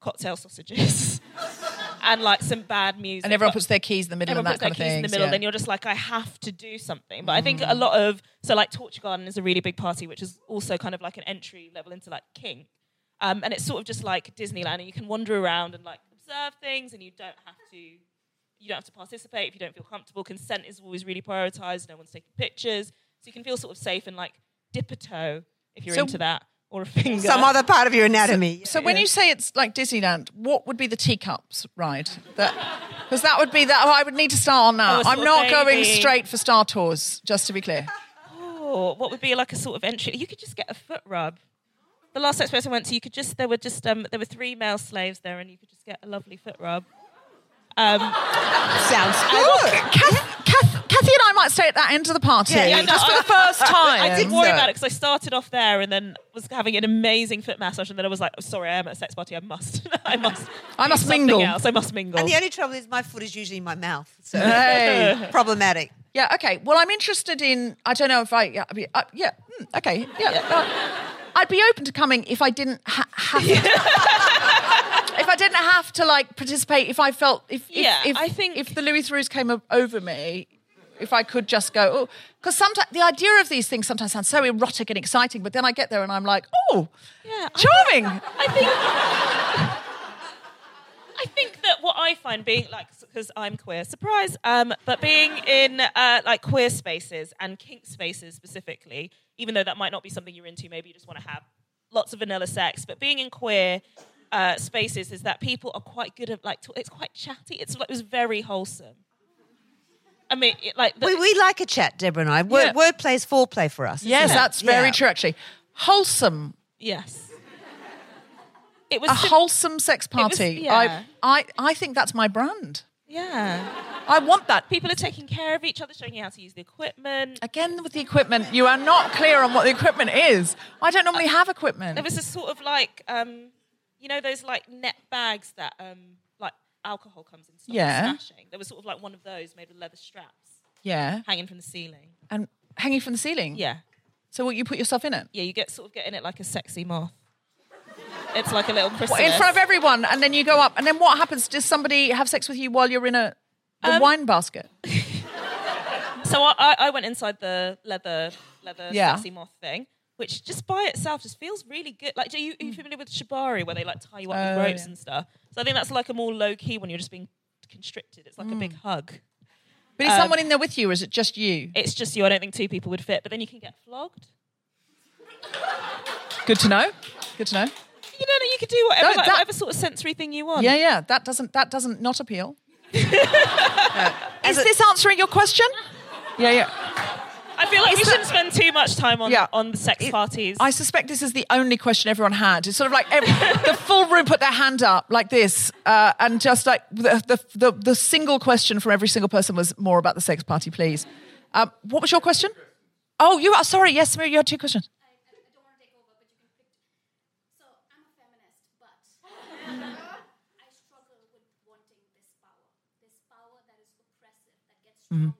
[SPEAKER 2] cocktail sausages <laughs> and like some bad music,
[SPEAKER 3] And everyone puts their keys in the middle and that
[SPEAKER 2] puts
[SPEAKER 3] kind
[SPEAKER 2] their
[SPEAKER 3] of
[SPEAKER 2] keys
[SPEAKER 3] thing.
[SPEAKER 2] in the middle, then you're just like, I have to do something. But I think a lot of so like Torture Garden is a really big party, which is also kind of like an entry level into like kink, um, and it's sort of just like Disneyland, and you can wander around and like observe things, and you don't have to. You don't have to participate if you don't feel comfortable. Consent is always really prioritized. No one's taking pictures, so you can feel sort of safe and like dip a toe if you're
[SPEAKER 3] So-
[SPEAKER 2] into that, or a finger.
[SPEAKER 4] Some other part of your anatomy.
[SPEAKER 3] So when you say it's like Disneyland, what would be the teacups ride? Because that would be that. I would need to start on
[SPEAKER 2] Oh,
[SPEAKER 3] that.
[SPEAKER 2] a
[SPEAKER 3] I'm
[SPEAKER 2] of
[SPEAKER 3] not going straight for Star Tours, just to be clear.
[SPEAKER 2] Oh, what would be like a sort of entry? You could just get a foot rub. the last sex place I went to, you could just there were just um, there were three male slaves there, and you could just get a lovely foot rub. Um,
[SPEAKER 4] Sounds good.
[SPEAKER 3] Kath, Kath, Kathy and I might stay at that end of the party
[SPEAKER 2] Yeah, yeah, no,
[SPEAKER 3] just for
[SPEAKER 2] I-
[SPEAKER 3] the first time.
[SPEAKER 2] I didn't worry about it because I started off there and then was having an amazing foot massage, and then I was like, oh, "Sorry, I am at a sex party. I must, <laughs> I must,
[SPEAKER 3] I must mingle."
[SPEAKER 2] Else. I must mingle."
[SPEAKER 4] And the only trouble is my foot is usually in my mouth. So
[SPEAKER 3] Hey. <laughs>
[SPEAKER 4] problematic.
[SPEAKER 3] Yeah. Okay. Well, I'm interested in. I don't know if I. Yeah. I mean, uh, yeah. hmm, okay. Yeah. uh, I'd be open to coming if I didn't ha- have. to, <laughs> if I didn't have to like participate, if I felt if if,
[SPEAKER 2] Yeah,
[SPEAKER 3] if
[SPEAKER 2] I think-
[SPEAKER 3] if the Louis Theroux came over me, if I could just go, oh, because sometimes the idea of these things sometimes sounds so erotic and exciting, but then I get there and I'm like, oh,
[SPEAKER 2] yeah,
[SPEAKER 3] charming.
[SPEAKER 2] I think. I think that what I find being like, because I'm queer, surprise, um, but being in uh, like queer spaces and kink spaces specifically, even though that might not be something you're into, maybe you just want to have lots of vanilla sex, but being in queer uh, spaces is that people are quite good at like, t- it's quite chatty. It's like, it was very wholesome. I mean, like, the,
[SPEAKER 4] We, we like a chat, Deborah and I. Word,
[SPEAKER 3] Yeah.
[SPEAKER 4] Wordplay is foreplay for us.
[SPEAKER 3] Yes,
[SPEAKER 4] isn't it?
[SPEAKER 3] that's very
[SPEAKER 4] Yeah.
[SPEAKER 3] true. Actually, wholesome.
[SPEAKER 2] yes. It was
[SPEAKER 3] A
[SPEAKER 2] sim-
[SPEAKER 3] wholesome sex
[SPEAKER 2] was-
[SPEAKER 3] party.
[SPEAKER 2] yeah.
[SPEAKER 3] I, I, I think that's my brand.
[SPEAKER 2] Yeah.
[SPEAKER 3] I want that.
[SPEAKER 2] People are taking care of each other, showing you how to use the equipment.
[SPEAKER 3] Again, with the equipment, you are not clear on what the equipment is. I don't normally have equipment.
[SPEAKER 2] There was a sort of like, um, you know, those like net bags that um, like alcohol comes in. Stop
[SPEAKER 3] Yeah.
[SPEAKER 2] Smashing. There was sort of like one of those made with leather straps
[SPEAKER 3] yeah,
[SPEAKER 2] hanging from the ceiling.
[SPEAKER 3] and hanging from the ceiling.
[SPEAKER 2] Yeah.
[SPEAKER 3] So, what you put yourself in it
[SPEAKER 2] Yeah, you get sort of get in it like a sexy moth. It's like a little chrysalis.
[SPEAKER 3] What, in front of everyone, and then you go up, and then what happens? Does somebody have sex with you while you're in a the
[SPEAKER 2] Um,
[SPEAKER 3] wine basket? <laughs>
[SPEAKER 2] So I, I, I went inside the leather leather
[SPEAKER 3] Yeah.
[SPEAKER 2] sexy moth thing, which just by itself just feels really good. Like, are you, are you familiar with shibari where they like tie you up
[SPEAKER 3] Oh,
[SPEAKER 2] with ropes
[SPEAKER 3] yeah.
[SPEAKER 2] and stuff? So I think that's like a more low key when you're just being constricted. It's like a big hug.
[SPEAKER 3] But is
[SPEAKER 2] um,
[SPEAKER 3] someone in there with you, or is it just you?
[SPEAKER 2] It's just you. I don't think two people would fit, but then you can get flogged.
[SPEAKER 3] Good to know. Good to know.
[SPEAKER 2] You know, you could do whatever,
[SPEAKER 3] No,
[SPEAKER 2] like, whatever sort of sensory thing you want.
[SPEAKER 3] Yeah, yeah. That doesn't that doesn't not appeal. <laughs> is this answering your question? Yeah, yeah.
[SPEAKER 2] I feel like we
[SPEAKER 3] that-
[SPEAKER 2] shouldn't spend too much time on
[SPEAKER 3] Yeah.
[SPEAKER 2] on the sex parties.
[SPEAKER 3] I suspect this is the only question everyone had. It's sort of like every, <laughs> the full room put their hand up like this, uh, and just like the, the, the, the single question from every single person was more about the sex party, please. Um, what was your question? Oh, you are sorry. Yes, Mary, you had two questions. <laughs>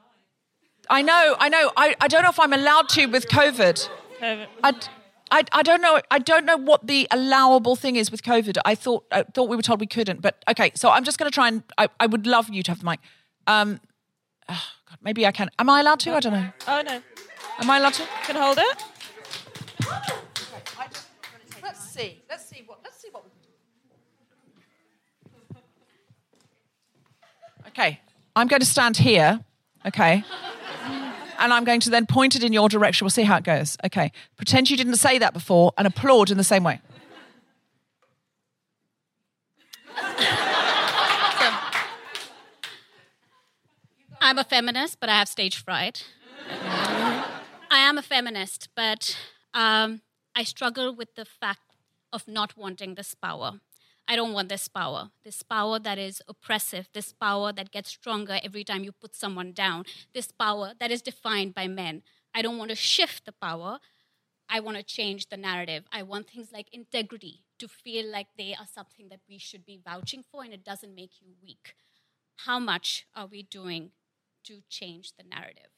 [SPEAKER 3] I know, I know. I, I don't know if I'm allowed to with COVID. I, I, I don't know. I don't know what the allowable thing is with COVID. I thought I thought we were told we couldn't, but okay. So I'm just going to try and. I, I would love you to have the mic. Um, oh God, maybe I can. Am I allowed to? I don't know.
[SPEAKER 2] oh no,
[SPEAKER 3] Am I allowed to?
[SPEAKER 2] can hold it.
[SPEAKER 3] Let's see. Let's see what. Let's see what. We can do. Okay, I'm going to stand here. Okay. And I'm going to then point it in your direction. We'll see how it goes. Okay. Pretend you didn't say that before and applaud in the same way. <laughs>
[SPEAKER 6] I'm a feminist, but I have stage fright. <laughs> I am a feminist, but um, I struggle with the fact of not wanting this power. I don't want this power. This power that is oppressive, this power that gets stronger every time you put someone down, this power that is defined by men. I don't want to shift the power. I want to change the narrative. I want things like integrity to feel like they are something that we should be vouching for and it doesn't make you weak. How much are we doing to change the narrative?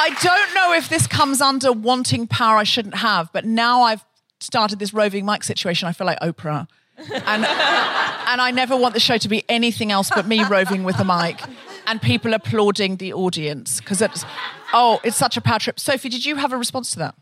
[SPEAKER 3] I don't know if this comes under wanting power I shouldn't have, but now I've started this roving mic situation, I feel like Oprah. And, and I never want the show to be anything else but me roving with a mic and people applauding the audience because it's, oh, it's such a power trip. Sophie, did you have a response to that?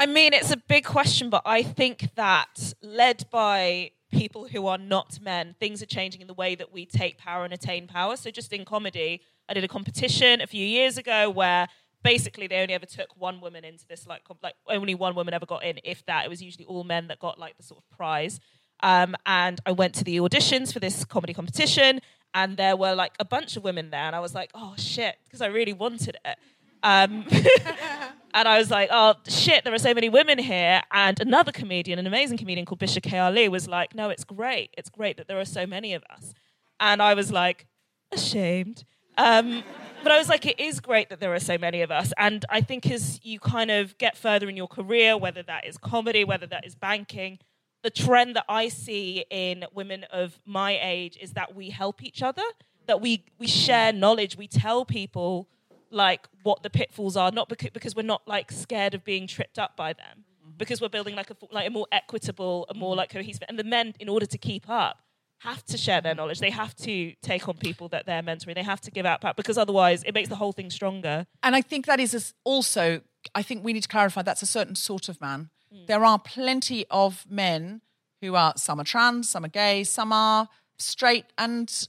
[SPEAKER 2] I mean, it's a big question, but I think that led by people who are not men, things are changing in the way that we take power and attain power. So, just in comedy, I did a competition a few years ago where basically they only ever took one woman into this, like, comp- like only one woman ever got in, if that. It was usually all men that got like the sort of prize. Um, and I went to the auditions for this comedy competition, and there were like a bunch of women there, and I was like, oh shit, because I really wanted it. Um, <laughs> and I was like, oh shit, there are so many women here. And another comedian, an amazing comedian called Bisha K. Ali, was like, no, it's great. It's great that there are so many of us. And I was like, ashamed. Um, but I was like, it is great that there are so many of us. And I think as you kind of get further in your career, whether that is comedy, whether that is banking, the trend that I see in women of my age is that we help each other, that we, we share knowledge, we tell people like what the pitfalls are, not because, because we're not like scared of being tripped up by them, because we're building like a like a more equitable, a more like cohesive. And the men, in order to keep up, have to share their knowledge. They have to take on people that they're mentoring. They have to give out power because otherwise it makes the whole thing stronger.
[SPEAKER 3] And I think that is also, I think we need to clarify that's a certain sort of man. Mm. There are plenty of men who are, some are trans, some are gay, some are straight and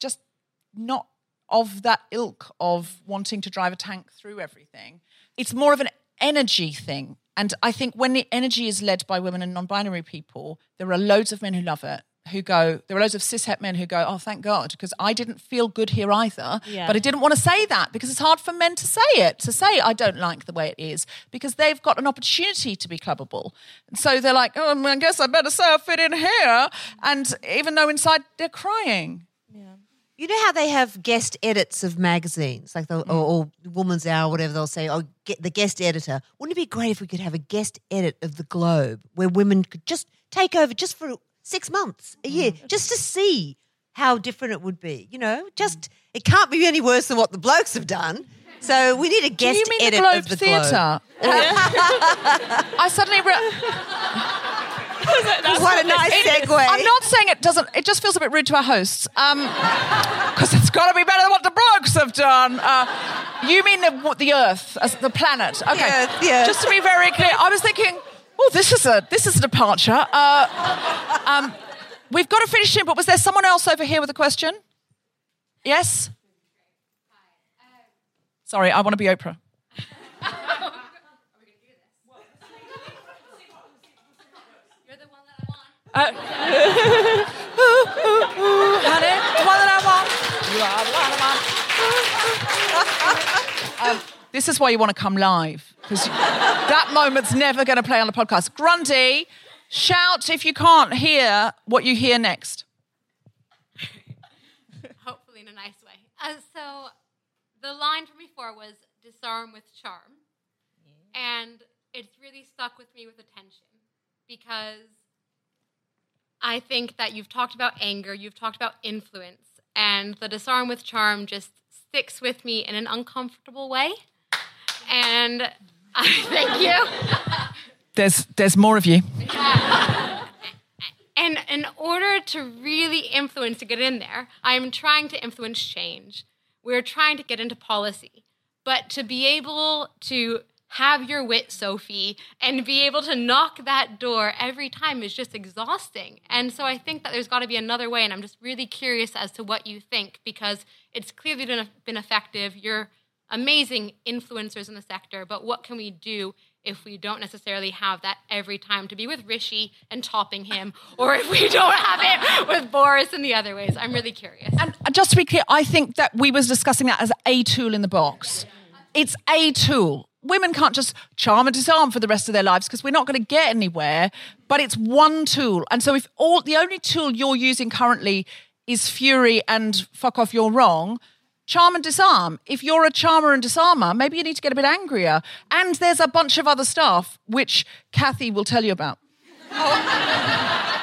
[SPEAKER 3] just not of that ilk of wanting to drive a tank through everything. It's more of an energy thing. And I think when the energy is led by women and non binary people, there are loads of men who love it. Who go, there are loads of cishet men who go, oh, thank God, because I didn't feel good here either.
[SPEAKER 2] Yeah.
[SPEAKER 3] But I didn't want to say that because it's hard for men to say it, to say, I don't like the way it is, because they've got an opportunity to be clubbable. And so they're like, oh, I guess I better say I fit in here. And even though inside they're crying. Yeah.
[SPEAKER 4] You know how they have guest edits of magazines, like the, mm. or, or Woman's Hour, whatever they'll say. Oh, get the guest editor. Wouldn't it be great if we could have a guest edit of the Globe where women could just take over just for six months a year, mm. just to see how different it would be? You know, mm. just it can't be any worse than what the blokes have done. So we need a
[SPEAKER 3] Do
[SPEAKER 4] guest
[SPEAKER 3] you mean the Globe
[SPEAKER 4] the
[SPEAKER 3] Theatre?
[SPEAKER 4] Globe. <laughs>
[SPEAKER 3] I suddenly. Re- <laughs>
[SPEAKER 4] What a nice
[SPEAKER 3] It-
[SPEAKER 4] segue.
[SPEAKER 3] I'm not saying it doesn't. It just feels a bit rude to our hosts. Um, because it's got to be better than what the blokes have done. Uh, you mean the, what, the Earth the planet? Okay.
[SPEAKER 4] Yeah.
[SPEAKER 3] Just to be very clear, I was thinking, oh, this is a this is a departure. Uh, um, we've got to finish in, but was there someone else over here with a question? Yes. Sorry, I want to be Oprah. Uh, ooh, ooh, ooh, honey, the one that I want. <laughs> <laughs> You are the one I want. <laughs> Um, this is why you want to come live because that moment's never going to play on the podcast. Grundy, shout if you can't hear what you hear next.
[SPEAKER 7] hopefully in a nice way. Uh, so the line from before was disarm with charm. And it's really stuck with me with attention because I think that you've talked about anger, you've talked about influence, and the disarm with charm just sticks with me in an uncomfortable way. And I <laughs> thank you.
[SPEAKER 3] There's there's more of you.
[SPEAKER 7] And in order to really influence to get in there, I'm trying to influence change. We're trying to get into policy. But to be able to have your wit, Sophie, and be able to knock that door every time is just exhausting. And so I think that there's got to be another way. And I'm just really curious as to what you think because it's clearly been, been effective. You're amazing influencers in the sector, but what can we do if we don't necessarily have that every time to be with Rishi and topping him, or if we don't have it with Boris in the other ways? I'm really curious.
[SPEAKER 3] And uh, just to be clear, I think that we was discussing that as a tool in the box. It's a tool. Women can't just charm and disarm for the rest of their lives because we're not going to get anywhere. But it's one tool, and so if all the only tool you're using currently is fury and fuck off, you're wrong. Charm and disarm. If you're a charmer and disarmer, maybe you need to get a bit angrier. And there's a bunch of other stuff which Kathy will tell you about. <laughs>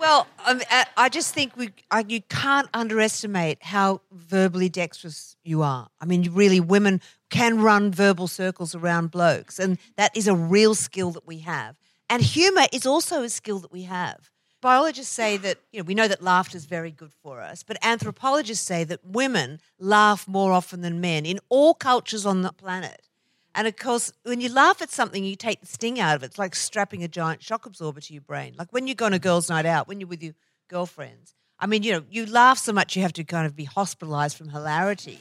[SPEAKER 4] Well, I, I- I just think we, I, you can't underestimate how verbally dexterous you are. I mean, really, women can run verbal circles around blokes, and that is a real skill that we have. And humor is also a skill that we have. Biologists say that, you know, we know that laughter is very good for us, but anthropologists say that women laugh more often than men in all cultures on the planet. And of course, when you laugh at something, you take the sting out of it. It's like strapping a giant shock absorber to your brain. Like when you go on a girls' night out, when you're with your girlfriends. I mean, you know, you laugh so much you have to kind of be hospitalized from hilarity.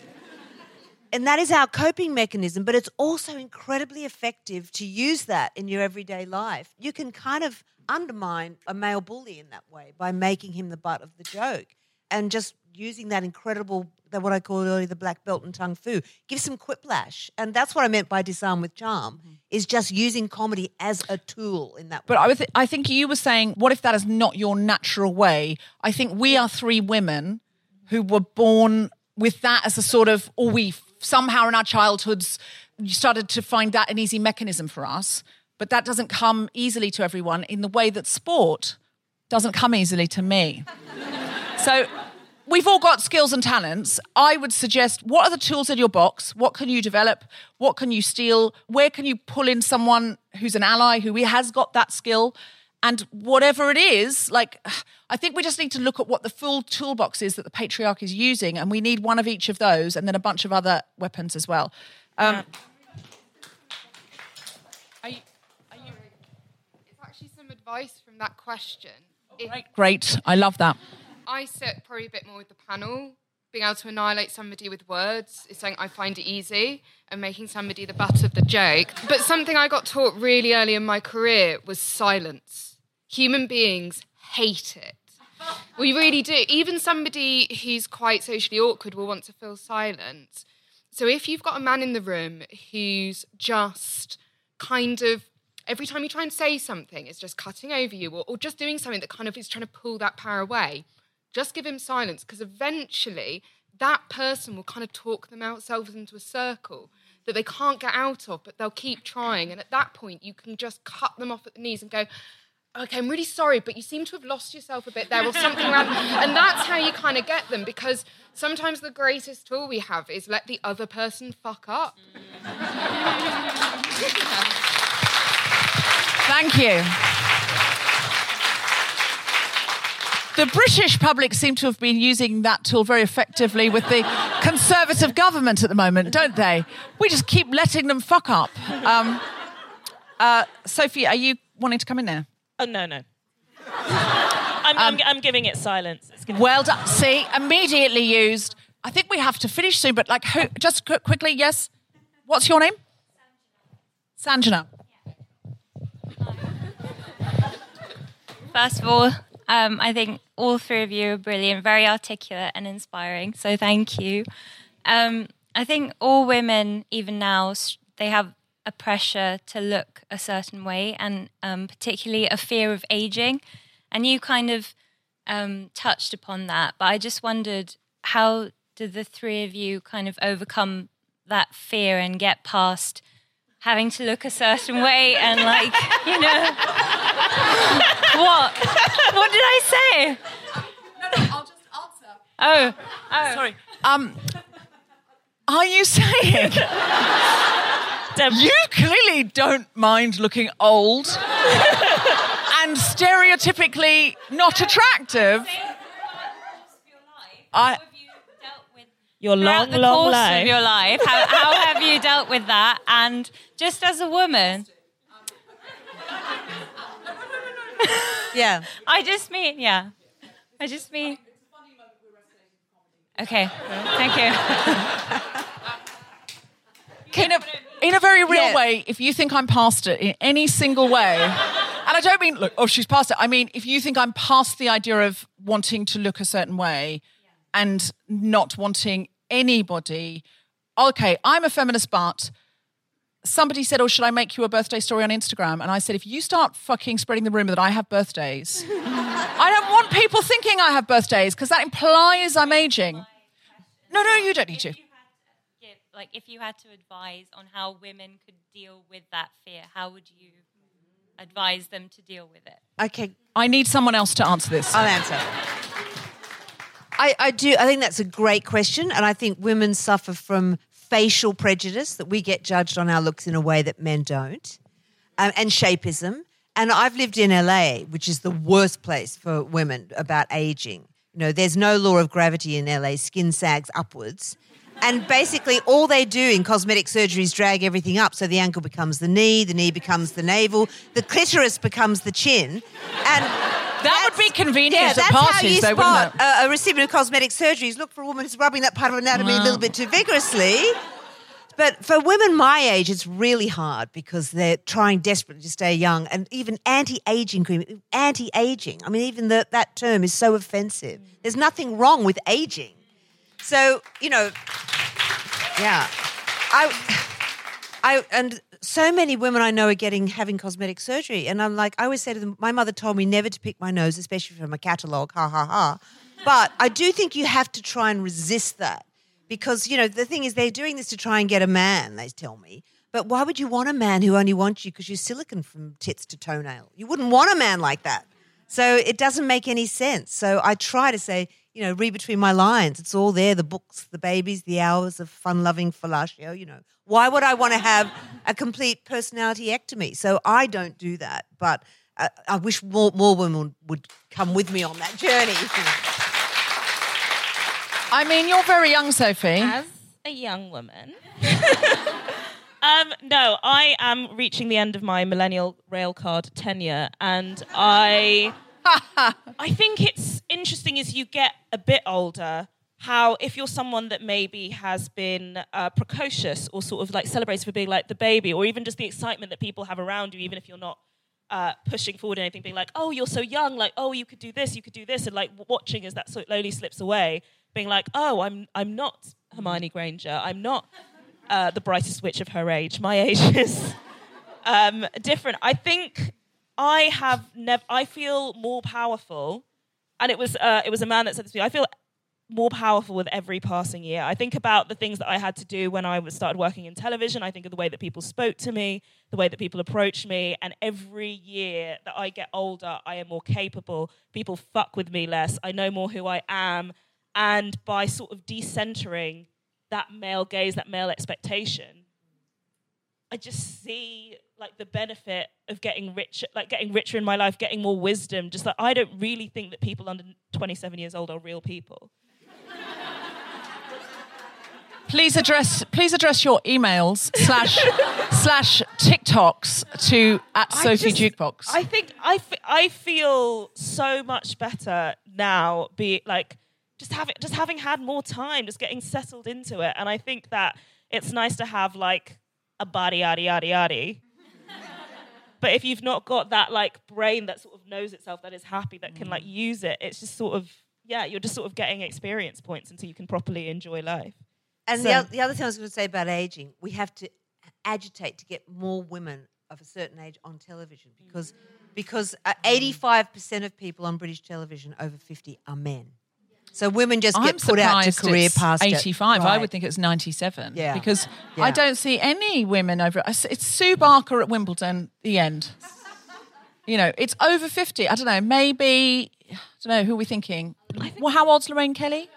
[SPEAKER 4] <laughs> and that is our coping mechanism, but it's also incredibly effective to use that in your everyday life. You can kind of undermine a male bully in that way by making him the butt of the joke and just using that incredible that what I called earlier the black belt and tongue fu. Give some quiplash. And that's what I meant by disarm with charm, mm-hmm. is just using comedy as a tool in that
[SPEAKER 3] But
[SPEAKER 4] way.
[SPEAKER 3] I, th- I think you were saying, what if that is not your natural way? I think we are three women who were born with that as a sort of, or we somehow in our childhoods started to find that an easy mechanism for us. But that doesn't come easily to everyone in the way that sport doesn't come easily to me. So we've all got skills and talents. I would suggest what are the tools in your box? What can you develop? What can you steal? Where can you pull in someone who's an ally who has got that skill? And whatever it is, like, I think we just need to look at what the full toolbox is that the patriarch is using, and we need one of each of those, and then a bunch of other weapons as well. Um,
[SPEAKER 8] It's actually some advice from that question. If
[SPEAKER 3] Great, I love that.
[SPEAKER 8] I sit probably a bit more with the panel. Being able to annihilate somebody with words is something I find it easy, and making somebody the butt of the joke. But something I got taught really early in my career was silence. Human beings hate it. We really do. Even somebody who's quite socially awkward will want to feel silent. So if you've got a man in the room who's just kind of every time you try and say something, it's just cutting over you or, or just doing something that kind of is trying to pull that power away, just give him silence because eventually that person will kind of talk themselves into a circle that they can't get out of, but they'll keep trying. And at that point, you can just cut them off at the knees and go, okay, I'm really sorry, but you seem to have lost yourself a bit there or something around. And that's how you kind of get them because sometimes the greatest tool we have is let the other person fuck up. <laughs>
[SPEAKER 3] Thank you. The British public seem to have been using that tool very effectively with the Conservative government at the moment, don't they? We just keep letting them fuck up. Um, uh, Sophie, are you wanting to come in there?
[SPEAKER 2] Oh, no, no. <laughs> I'm, I'm, I'm giving it silence. It's gonna-
[SPEAKER 3] Well done. See, immediately used. I think we have to finish soon, but like, who, just quickly, yes. What's your name? Sanjana.
[SPEAKER 9] First of all, um, I think all three of you are brilliant, very articulate and inspiring. So thank you. Um, I think all women, even now, they have a pressure to look a certain way, and um, particularly a fear of aging. And you kind of um, touched upon that, but I just wondered how did the three of you kind of overcome that fear and get past having to look a certain way and like you know what what did I say?
[SPEAKER 3] I'll just answer.
[SPEAKER 9] Oh, oh.
[SPEAKER 3] Sorry. Um, are you saying you clearly don't mind looking old and stereotypically not attractive? I.
[SPEAKER 2] Your long,
[SPEAKER 9] Throughout the
[SPEAKER 2] long
[SPEAKER 9] course
[SPEAKER 2] life.
[SPEAKER 9] of your life, how, <laughs> how have you dealt with that? And just as a woman,
[SPEAKER 4] yeah,
[SPEAKER 9] I just mean, yeah, I just mean. Okay, thank you. <laughs>
[SPEAKER 3] in a, in a very real
[SPEAKER 9] Yeah.
[SPEAKER 3] way, if you think I'm past it in any single way, and I don't mean, look, oh, she's past it. I mean, if you think I'm past the idea of wanting to look a certain way and not wanting anybody, okay, I'm a feminist, but somebody said, oh, should I make you a birthday story on Instagram? And I said, if you start fucking spreading the rumor that I have birthdays, I don't want people thinking I have birthdays because that implies I'm aging. No, no, you don't need to.
[SPEAKER 9] Give- Like, if you had to advise on how women could deal with that fear, how would you? advise them to deal with it.
[SPEAKER 4] Okay,
[SPEAKER 3] I need someone else to answer this.
[SPEAKER 4] I'll answer. I, I do. I think that's a great question, and I think women suffer from facial prejudice that we get judged on our looks in a way that men don't, um, and shapeism. And I've lived in LA, which is the worst place for women about aging. You know, there's no law of gravity in LA. Skin sags upwards. And basically, all they do in cosmetic surgery is drag everything up. So the ankle becomes the knee, the knee becomes the navel, the clitoris becomes the chin. And
[SPEAKER 3] that would be convenient
[SPEAKER 4] yeah,
[SPEAKER 3] at
[SPEAKER 4] that's
[SPEAKER 3] parties,
[SPEAKER 4] how you
[SPEAKER 3] though,
[SPEAKER 4] spot
[SPEAKER 3] wouldn't it?
[SPEAKER 4] a, a recipient of cosmetic surgeries. Look for a woman who's rubbing that part of anatomy a little mm. bit too vigorously. But for women my age, it's really hard because they're trying desperately to stay young. And even anti-aging cream, anti-aging. I mean, even the, that term is so offensive. There's nothing wrong with aging. So you know, yeah, I, <sighs> I, and so many women I know are getting having cosmetic surgery, and I'm like, I always say to them, my mother told me never to pick my nose, especially from a catalogue, ha ha ha. But I do think you have to try and resist that because you know the thing is they're doing this to try and get a man. They tell me. But why would you want a man who only wants you because you're silicon from tits to toenail? You wouldn't want a man like that. So it doesn't make any sense. So I try to say, you know, read between my lines. It's all there the books, the babies, the hours of fun loving fellatio. You know, why would I want to have a complete personality ectomy? So I don't do that. But uh, I wish more, more women would come with me on that journey.
[SPEAKER 3] I mean, you're very young, Sophie.
[SPEAKER 2] As a young woman. <laughs> um, no, I am reaching the end of my millennial railcard tenure, and I, <laughs> I think it's interesting as you get a bit older. How, if you're someone that maybe has been uh, precocious or sort of like celebrated for being like the baby, or even just the excitement that people have around you, even if you're not uh, pushing forward anything, being like, oh, you're so young, like, oh, you could do this, you could do this, and like watching as that slowly slips away, being like, oh, I'm, I'm not Hermione Granger, I'm not uh, the brightest witch of her age. My age <laughs> is um, different. I think I have never, I feel more powerful, and it was, uh, it was a man that said this to me, I feel more powerful with every passing year. I think about the things that I had to do when I started working in television. I think of the way that people spoke to me, the way that people approached me, and every year that I get older, I am more capable. People fuck with me less. I know more who I am, and by sort of decentering that male gaze, that male expectation, I just see like the benefit of getting richer, like getting richer in my life, getting more wisdom. Just like I don't really think that people under 27 years old are real people.
[SPEAKER 3] Please address please address your emails slash <laughs> slash TikToks to at
[SPEAKER 2] I
[SPEAKER 3] Sophie
[SPEAKER 2] just-
[SPEAKER 3] Jukebox.
[SPEAKER 2] I think I, f- I feel so much better now. Be like just having just having had more time, just getting settled into it, and I think that it's nice to have like a body yaddy yaddy yaddy. but if you've not got that like brain that sort of knows itself, that is happy, that can like use it, it's just sort of yeah, you're just sort of getting experience points until you can properly enjoy life.
[SPEAKER 4] And
[SPEAKER 2] So-
[SPEAKER 4] the, the other thing I was going to say about aging, we have to agitate to get more women of a certain age on television because because uh, 85% of people on British television over 50 are men. So women just
[SPEAKER 3] I'm
[SPEAKER 4] get put out to career
[SPEAKER 3] it's
[SPEAKER 4] past it.
[SPEAKER 3] 85. I would think it's 97.
[SPEAKER 4] Yeah.
[SPEAKER 3] Because
[SPEAKER 4] Yeah.
[SPEAKER 3] I don't see any women over. It's Sue Barker at Wimbledon. The end. You know, it's over 50. I don't know. Maybe I don't know who are we thinking. Well, how old's Lorraine Kelly?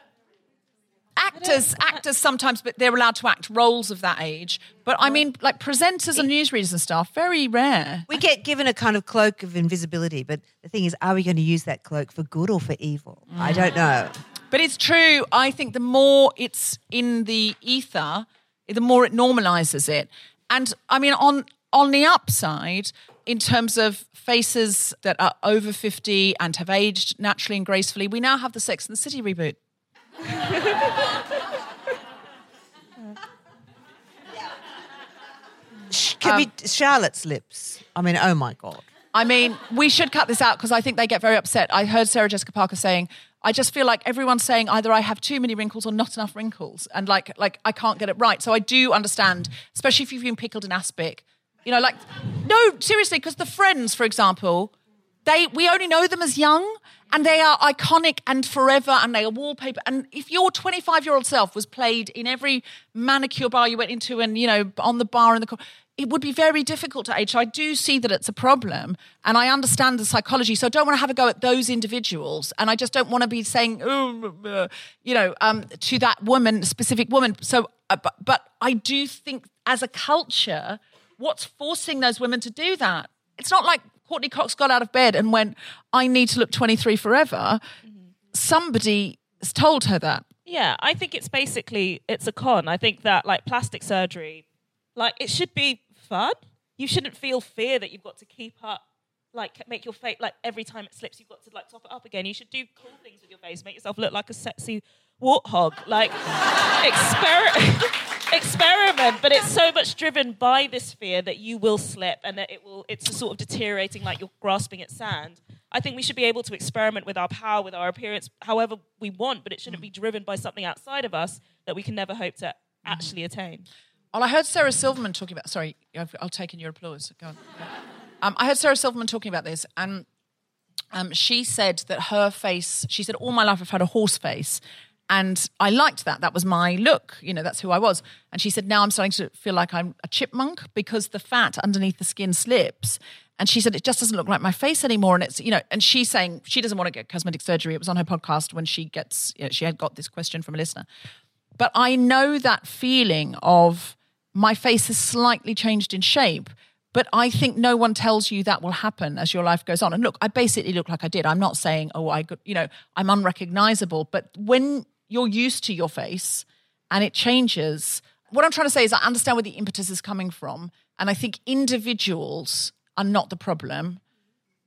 [SPEAKER 3] Actors, actors sometimes, but they're allowed to act roles of that age. But I mean, like presenters and newsreaders and stuff, very rare.
[SPEAKER 4] We get given a kind of cloak of invisibility, but the thing is, are we going to use that cloak for good or for evil? I don't mm. know.
[SPEAKER 3] But it's true. I think the more it's in the ether, the more it normalizes it. And I mean, on on the upside, in terms of faces that are over fifty and have aged naturally and gracefully, we now have the Sex and the City reboot.
[SPEAKER 4] Can
[SPEAKER 3] Um,
[SPEAKER 4] we Charlotte's lips? I mean, oh my god.
[SPEAKER 3] I mean, we should cut this out because I think they get very upset. I heard Sarah Jessica Parker saying, "I just feel like everyone's saying either I have too many wrinkles or not enough wrinkles, and like like I can't get it right." So I do understand, especially if you've been pickled in aspic. You know, like no, seriously, because the Friends, for example, they we only know them as young, and they are iconic and forever, and they are wallpaper. And if your 25 year old self was played in every manicure bar you went into, and you know on the bar in the, it would be very difficult to age. So I do see that it's a problem, and I understand the psychology. So I don't want to have a go at those individuals, and I just don't want to be saying, oh, you know, um, to that woman, specific woman. So, uh, but, but I do think, as a culture, what's forcing those women to do that? It's not like Courteney Cox got out of bed and went, "I need to look 23 forever." Mm-hmm. Somebody has told her that.
[SPEAKER 2] Yeah, I think it's basically it's a con. I think that like plastic surgery, like it should be fun. You shouldn't feel fear that you've got to keep up, like make your face like every time it slips, you've got to like top it up again. You should do cool things with your face, make yourself look like a sexy warthog. Like <laughs> exper- <laughs> experiment, but it's so much driven by this fear that you will slip and that it will. It's sort of deteriorating, like you're grasping at sand. I think we should be able to experiment with our power, with our appearance, however we want, but it shouldn't be driven by something outside of us that we can never hope to actually attain.
[SPEAKER 3] Well, I heard Sarah Silverman talking about. Sorry, I've, I'll take in your applause. Go on. Um, I heard Sarah Silverman talking about this, and um, she said that her face. She said, "All my life, I've had a horse face." And I liked that. That was my look. You know, that's who I was. And she said, now I'm starting to feel like I'm a chipmunk because the fat underneath the skin slips. And she said, it just doesn't look like my face anymore. And it's, you know, and she's saying she doesn't want to get cosmetic surgery. It was on her podcast when she gets, you know, she had got this question from a listener. But I know that feeling of my face has slightly changed in shape. But I think no one tells you that will happen as your life goes on. And look, I basically look like I did. I'm not saying, oh, I, you know, I'm unrecognizable. But when you're used to your face and it changes, what I'm trying to say is I understand where the impetus is coming from. And I think individuals are not the problem.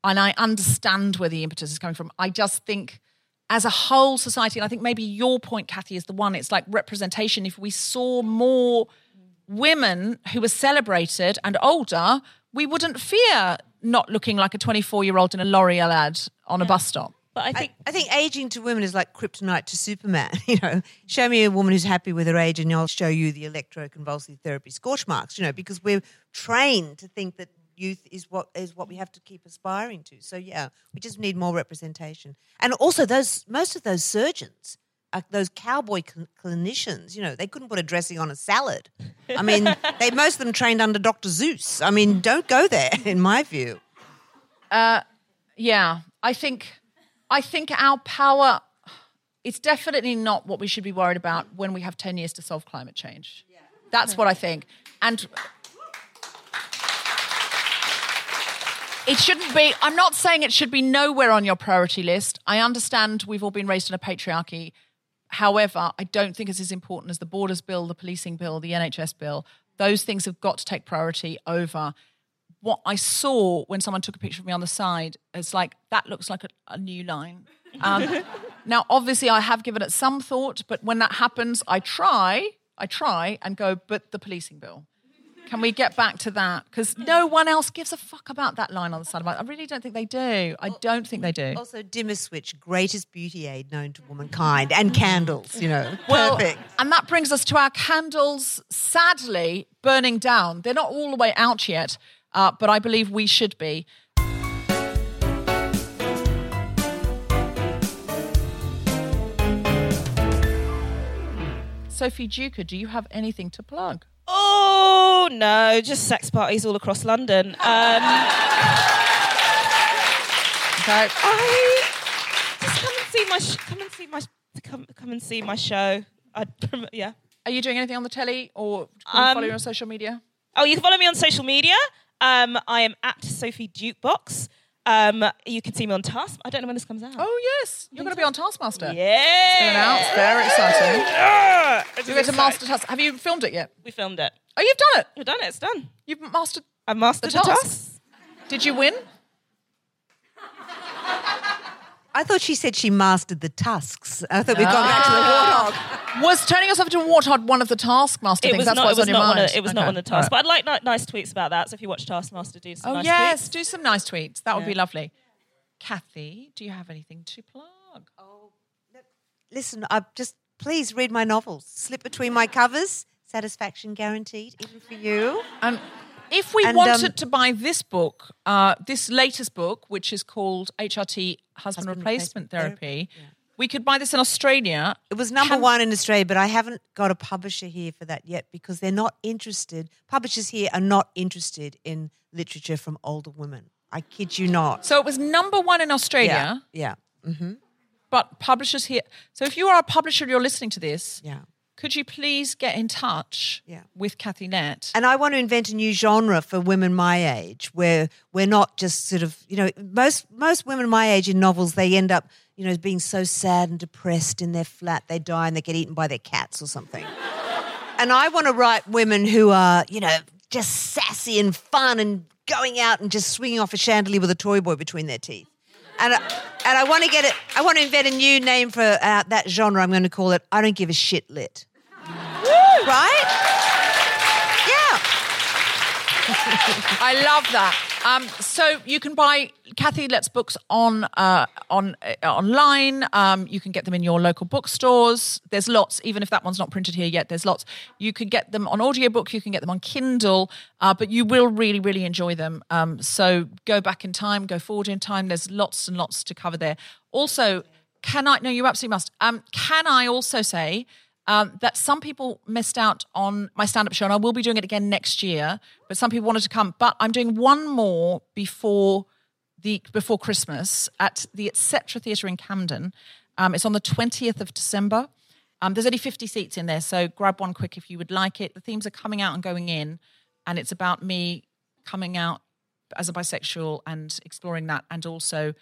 [SPEAKER 3] And I understand where the impetus is coming from. I just think as a whole society, and I think maybe your point, Kathy, is the one, it's like representation. If we saw more women who were celebrated and older, we wouldn't fear not looking like a 24 year old in a L'Oreal ad on a bus stop.
[SPEAKER 2] But I think
[SPEAKER 4] I, think aging to women is like kryptonite to Superman. <laughs> You know, show me a woman who's happy with her age, and I'll show you the electroconvulsive therapy scorch marks. You know, because we're trained to think that youth is what is what we have to keep aspiring to. So yeah, we just need more representation, and also those most of those surgeons. Are those cowboy cl- clinicians, you know, they couldn't put a dressing on a salad. I mean, <laughs> they most of them trained under Dr. Seuss. I mean, don't go there, <laughs> in my view.
[SPEAKER 3] Uh, yeah, I think I think our power it's definitely not what we should be worried about when we have 10 years to solve climate change. That's what I think. And it shouldn't be I'm not saying it should be nowhere on your priority list. I understand we've all been raised in a patriarchy. However, I don't think it's as important as the borders bill, the policing bill, the NHS bill. Those things have got to take priority over what I saw when someone took a picture of me on the side, it's like that looks like a, a new line. Um, <laughs> now, obviously, I have given it some thought, but when that happens, I try, I try and go, but the policing bill. Can we get back to that? Because no one else gives a fuck about that line on the side of my. I really don't think they do. I don't think they do.
[SPEAKER 4] Also, dimmer switch, greatest beauty aid known to womankind, and candles. You know, <laughs>
[SPEAKER 3] Well,
[SPEAKER 4] perfect.
[SPEAKER 3] and that brings us to our candles, sadly, burning down. They're not all the way out yet, uh, but I believe we should be. Sophie Duker, do you have anything to plug?
[SPEAKER 2] Oh no, just sex parties all across London. <laughs> Um, I just come and see my sh- come and see my come come and see my show. I yeah.
[SPEAKER 3] Are you doing anything on the telly or can
[SPEAKER 2] Um,
[SPEAKER 3] follow you on social media?
[SPEAKER 2] Oh, you can follow me on social media. Um, I am at Sophie Dukebox. Um, you can see me on Task. I don't know when this comes out.
[SPEAKER 3] Oh yes, you're going to be on Taskmaster.
[SPEAKER 2] Yeah,
[SPEAKER 3] It's been announced. Very exciting.
[SPEAKER 2] Yeah,
[SPEAKER 3] You get to master task. Have you filmed it yet?
[SPEAKER 2] We filmed it.
[SPEAKER 3] Oh, you've done it.
[SPEAKER 2] We've done it. It's done.
[SPEAKER 3] You've mastered.
[SPEAKER 2] I mastered
[SPEAKER 3] the
[SPEAKER 2] the
[SPEAKER 3] task.
[SPEAKER 2] task.
[SPEAKER 3] Did you win?
[SPEAKER 4] I thought she said she mastered the tusks. I thought we'd gone back to the ah. warthog.
[SPEAKER 3] Was turning yourself into a warthog one of the Taskmaster
[SPEAKER 2] It
[SPEAKER 3] things?
[SPEAKER 2] was
[SPEAKER 3] That's
[SPEAKER 2] not.
[SPEAKER 3] what's
[SPEAKER 2] It was
[SPEAKER 3] on your
[SPEAKER 2] not one.
[SPEAKER 3] mind.
[SPEAKER 2] Of, it was not
[SPEAKER 3] Okay.
[SPEAKER 2] on the task.
[SPEAKER 3] All right.
[SPEAKER 2] But I'd like ni- nice tweets about that. So if you watch Taskmaster, do some
[SPEAKER 3] Oh
[SPEAKER 2] nice
[SPEAKER 3] yes,
[SPEAKER 2] tweets.
[SPEAKER 3] do some nice tweets. That would be
[SPEAKER 2] Yeah.
[SPEAKER 3] lovely. Kathy, do you have anything to plug?
[SPEAKER 4] Oh listen, I just please read my novels. Slip between my covers. Satisfaction guaranteed, even for you.
[SPEAKER 3] And if we
[SPEAKER 4] And,
[SPEAKER 3] wanted
[SPEAKER 4] um,
[SPEAKER 3] to buy this book, uh, this latest book, which is called HRT Husband,
[SPEAKER 4] Husband
[SPEAKER 3] Replacement
[SPEAKER 4] Replacement
[SPEAKER 3] Therapy, We could buy this in Australia.
[SPEAKER 4] It was number one in Australia, but I haven't got a publisher here for that yet because they're not interested. Publishers here are not interested in literature from older women. I kid you not.
[SPEAKER 3] So it was number one in Australia.
[SPEAKER 4] Yeah. yeah. Mm-hmm.
[SPEAKER 3] But publishers here. So if you are a publisher, you're listening to this.
[SPEAKER 4] Yeah.
[SPEAKER 3] Could you please get in touch
[SPEAKER 4] Yeah.
[SPEAKER 3] with Kathy Lette?
[SPEAKER 4] And I want to invent a new genre for women my age, where we're not just sort of, you know, most most women my age in novels they end up, you know, being so sad and depressed in their flat, they die and they get eaten by their cats or something. <laughs> and I want to write women who are, you know, just sassy and fun and going out and just swinging off a chandelier with a toy boy between their teeth. And I, and I want to get it. I want to invent a new name for uh, that genre. I'm going to call it "I don't give a shit lit." Right? Yeah. <laughs>
[SPEAKER 3] I love that. Um, so you can buy Kathy Lette's books on uh, on uh, online. Um, you can get them in your local bookstores. There's lots, even if that one's not printed here yet. There's lots. You can get them on audiobook. You can get them on Kindle. Uh, but you will really, really enjoy them. Um, so go back in time, go forward in time. There's lots and lots to cover there. Also, can I? No, you absolutely must. Um, can I also say? Um, that some people missed out on my stand up show, and I will be doing it again next year. But some people wanted to come. But I'm doing one more before the before Christmas at the Etc. Theatre in Camden. Um, it's on the 20th of December. Um, there's only 50 seats in there, so grab one quick if you would like it. The themes are coming out and going in, and it's about me coming out as a bisexual and exploring that, and also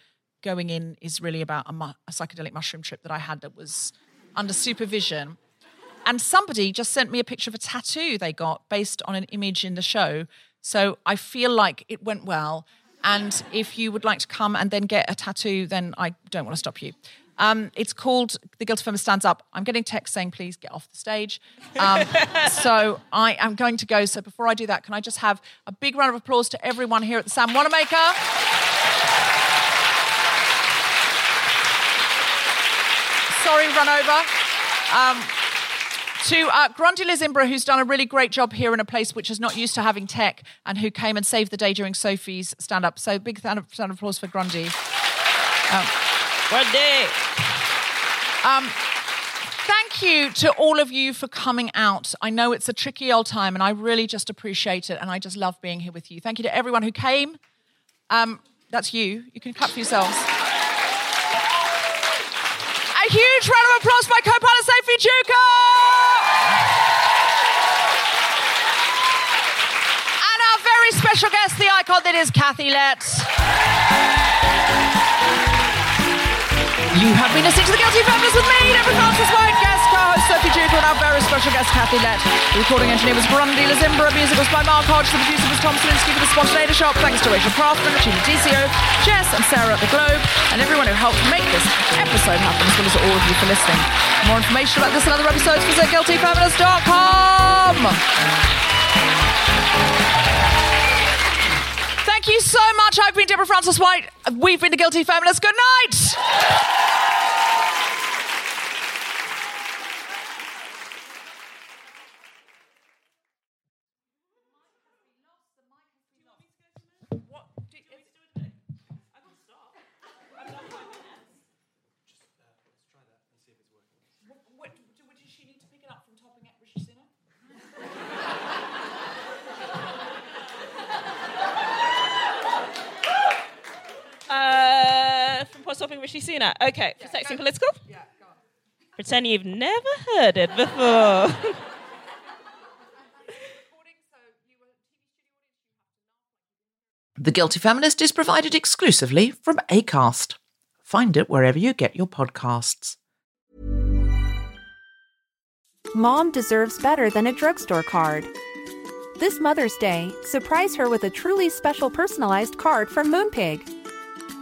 [SPEAKER 3] going in is really about a, mu- a psychedelic mushroom trip that I had that was under supervision. And somebody just sent me a picture of a tattoo they got based on an image in the show. So I feel like it went well. And if you would like to come and then get a tattoo, then I don't want to stop you. Um, it's called The Guilty Feminist Stands Up. I'm getting text saying, please get off the stage. Um, <laughs> so I am going to go. So before I do that, can I just have a big round of applause to everyone here at the Sam Wanamaker? Sorry, run over. Um, to uh, Grundy Lizimbra, who's done a really great job here in a place which is not used to having tech and who came and saved the day during Sophie's stand up. So, big round of, round of applause for Grundy. Um,
[SPEAKER 2] Grundy!
[SPEAKER 3] Um, thank you to all of you for coming out. I know it's a tricky old time and I really just appreciate it and I just love being here with you. Thank you to everyone who came. Um, that's you. You can clap for yourselves. A huge round of applause my co-pilot Sophie Duker! And our very special guest, the icon that is Kathy Lette. You have been listening to The Guilty Feminist with me, Deborah Frances-White, guest co-host Sophie Duker, and our very special guest, Kathy Lette. The recording engineer was Grundy Lazimbra, music was by Mark Hodge, the producer was Tom Salinsky for The Spontaneity Shop. Thanks to Rachel Craftsman, Gina DCO, Jess and Sarah at The Globe, and everyone who helped make this episode happen, as well as all of you for listening. For more information about this and other episodes, visit guiltyfeminist.com. Thank you so much. I've been Deborah Frances-White. We've been The Guilty Feminists. Good night.
[SPEAKER 2] Uh, from What's Stopping Rishi Sunak. Okay, for Sexy and Political? Yeah, Pretend you've never heard it before. <laughs>
[SPEAKER 3] The Guilty Feminist is provided exclusively from ACAST. Find it wherever you get your podcasts.
[SPEAKER 10] Mom deserves better than a drugstore card. This Mother's Day, surprise her with a truly special personalized card from Moonpig.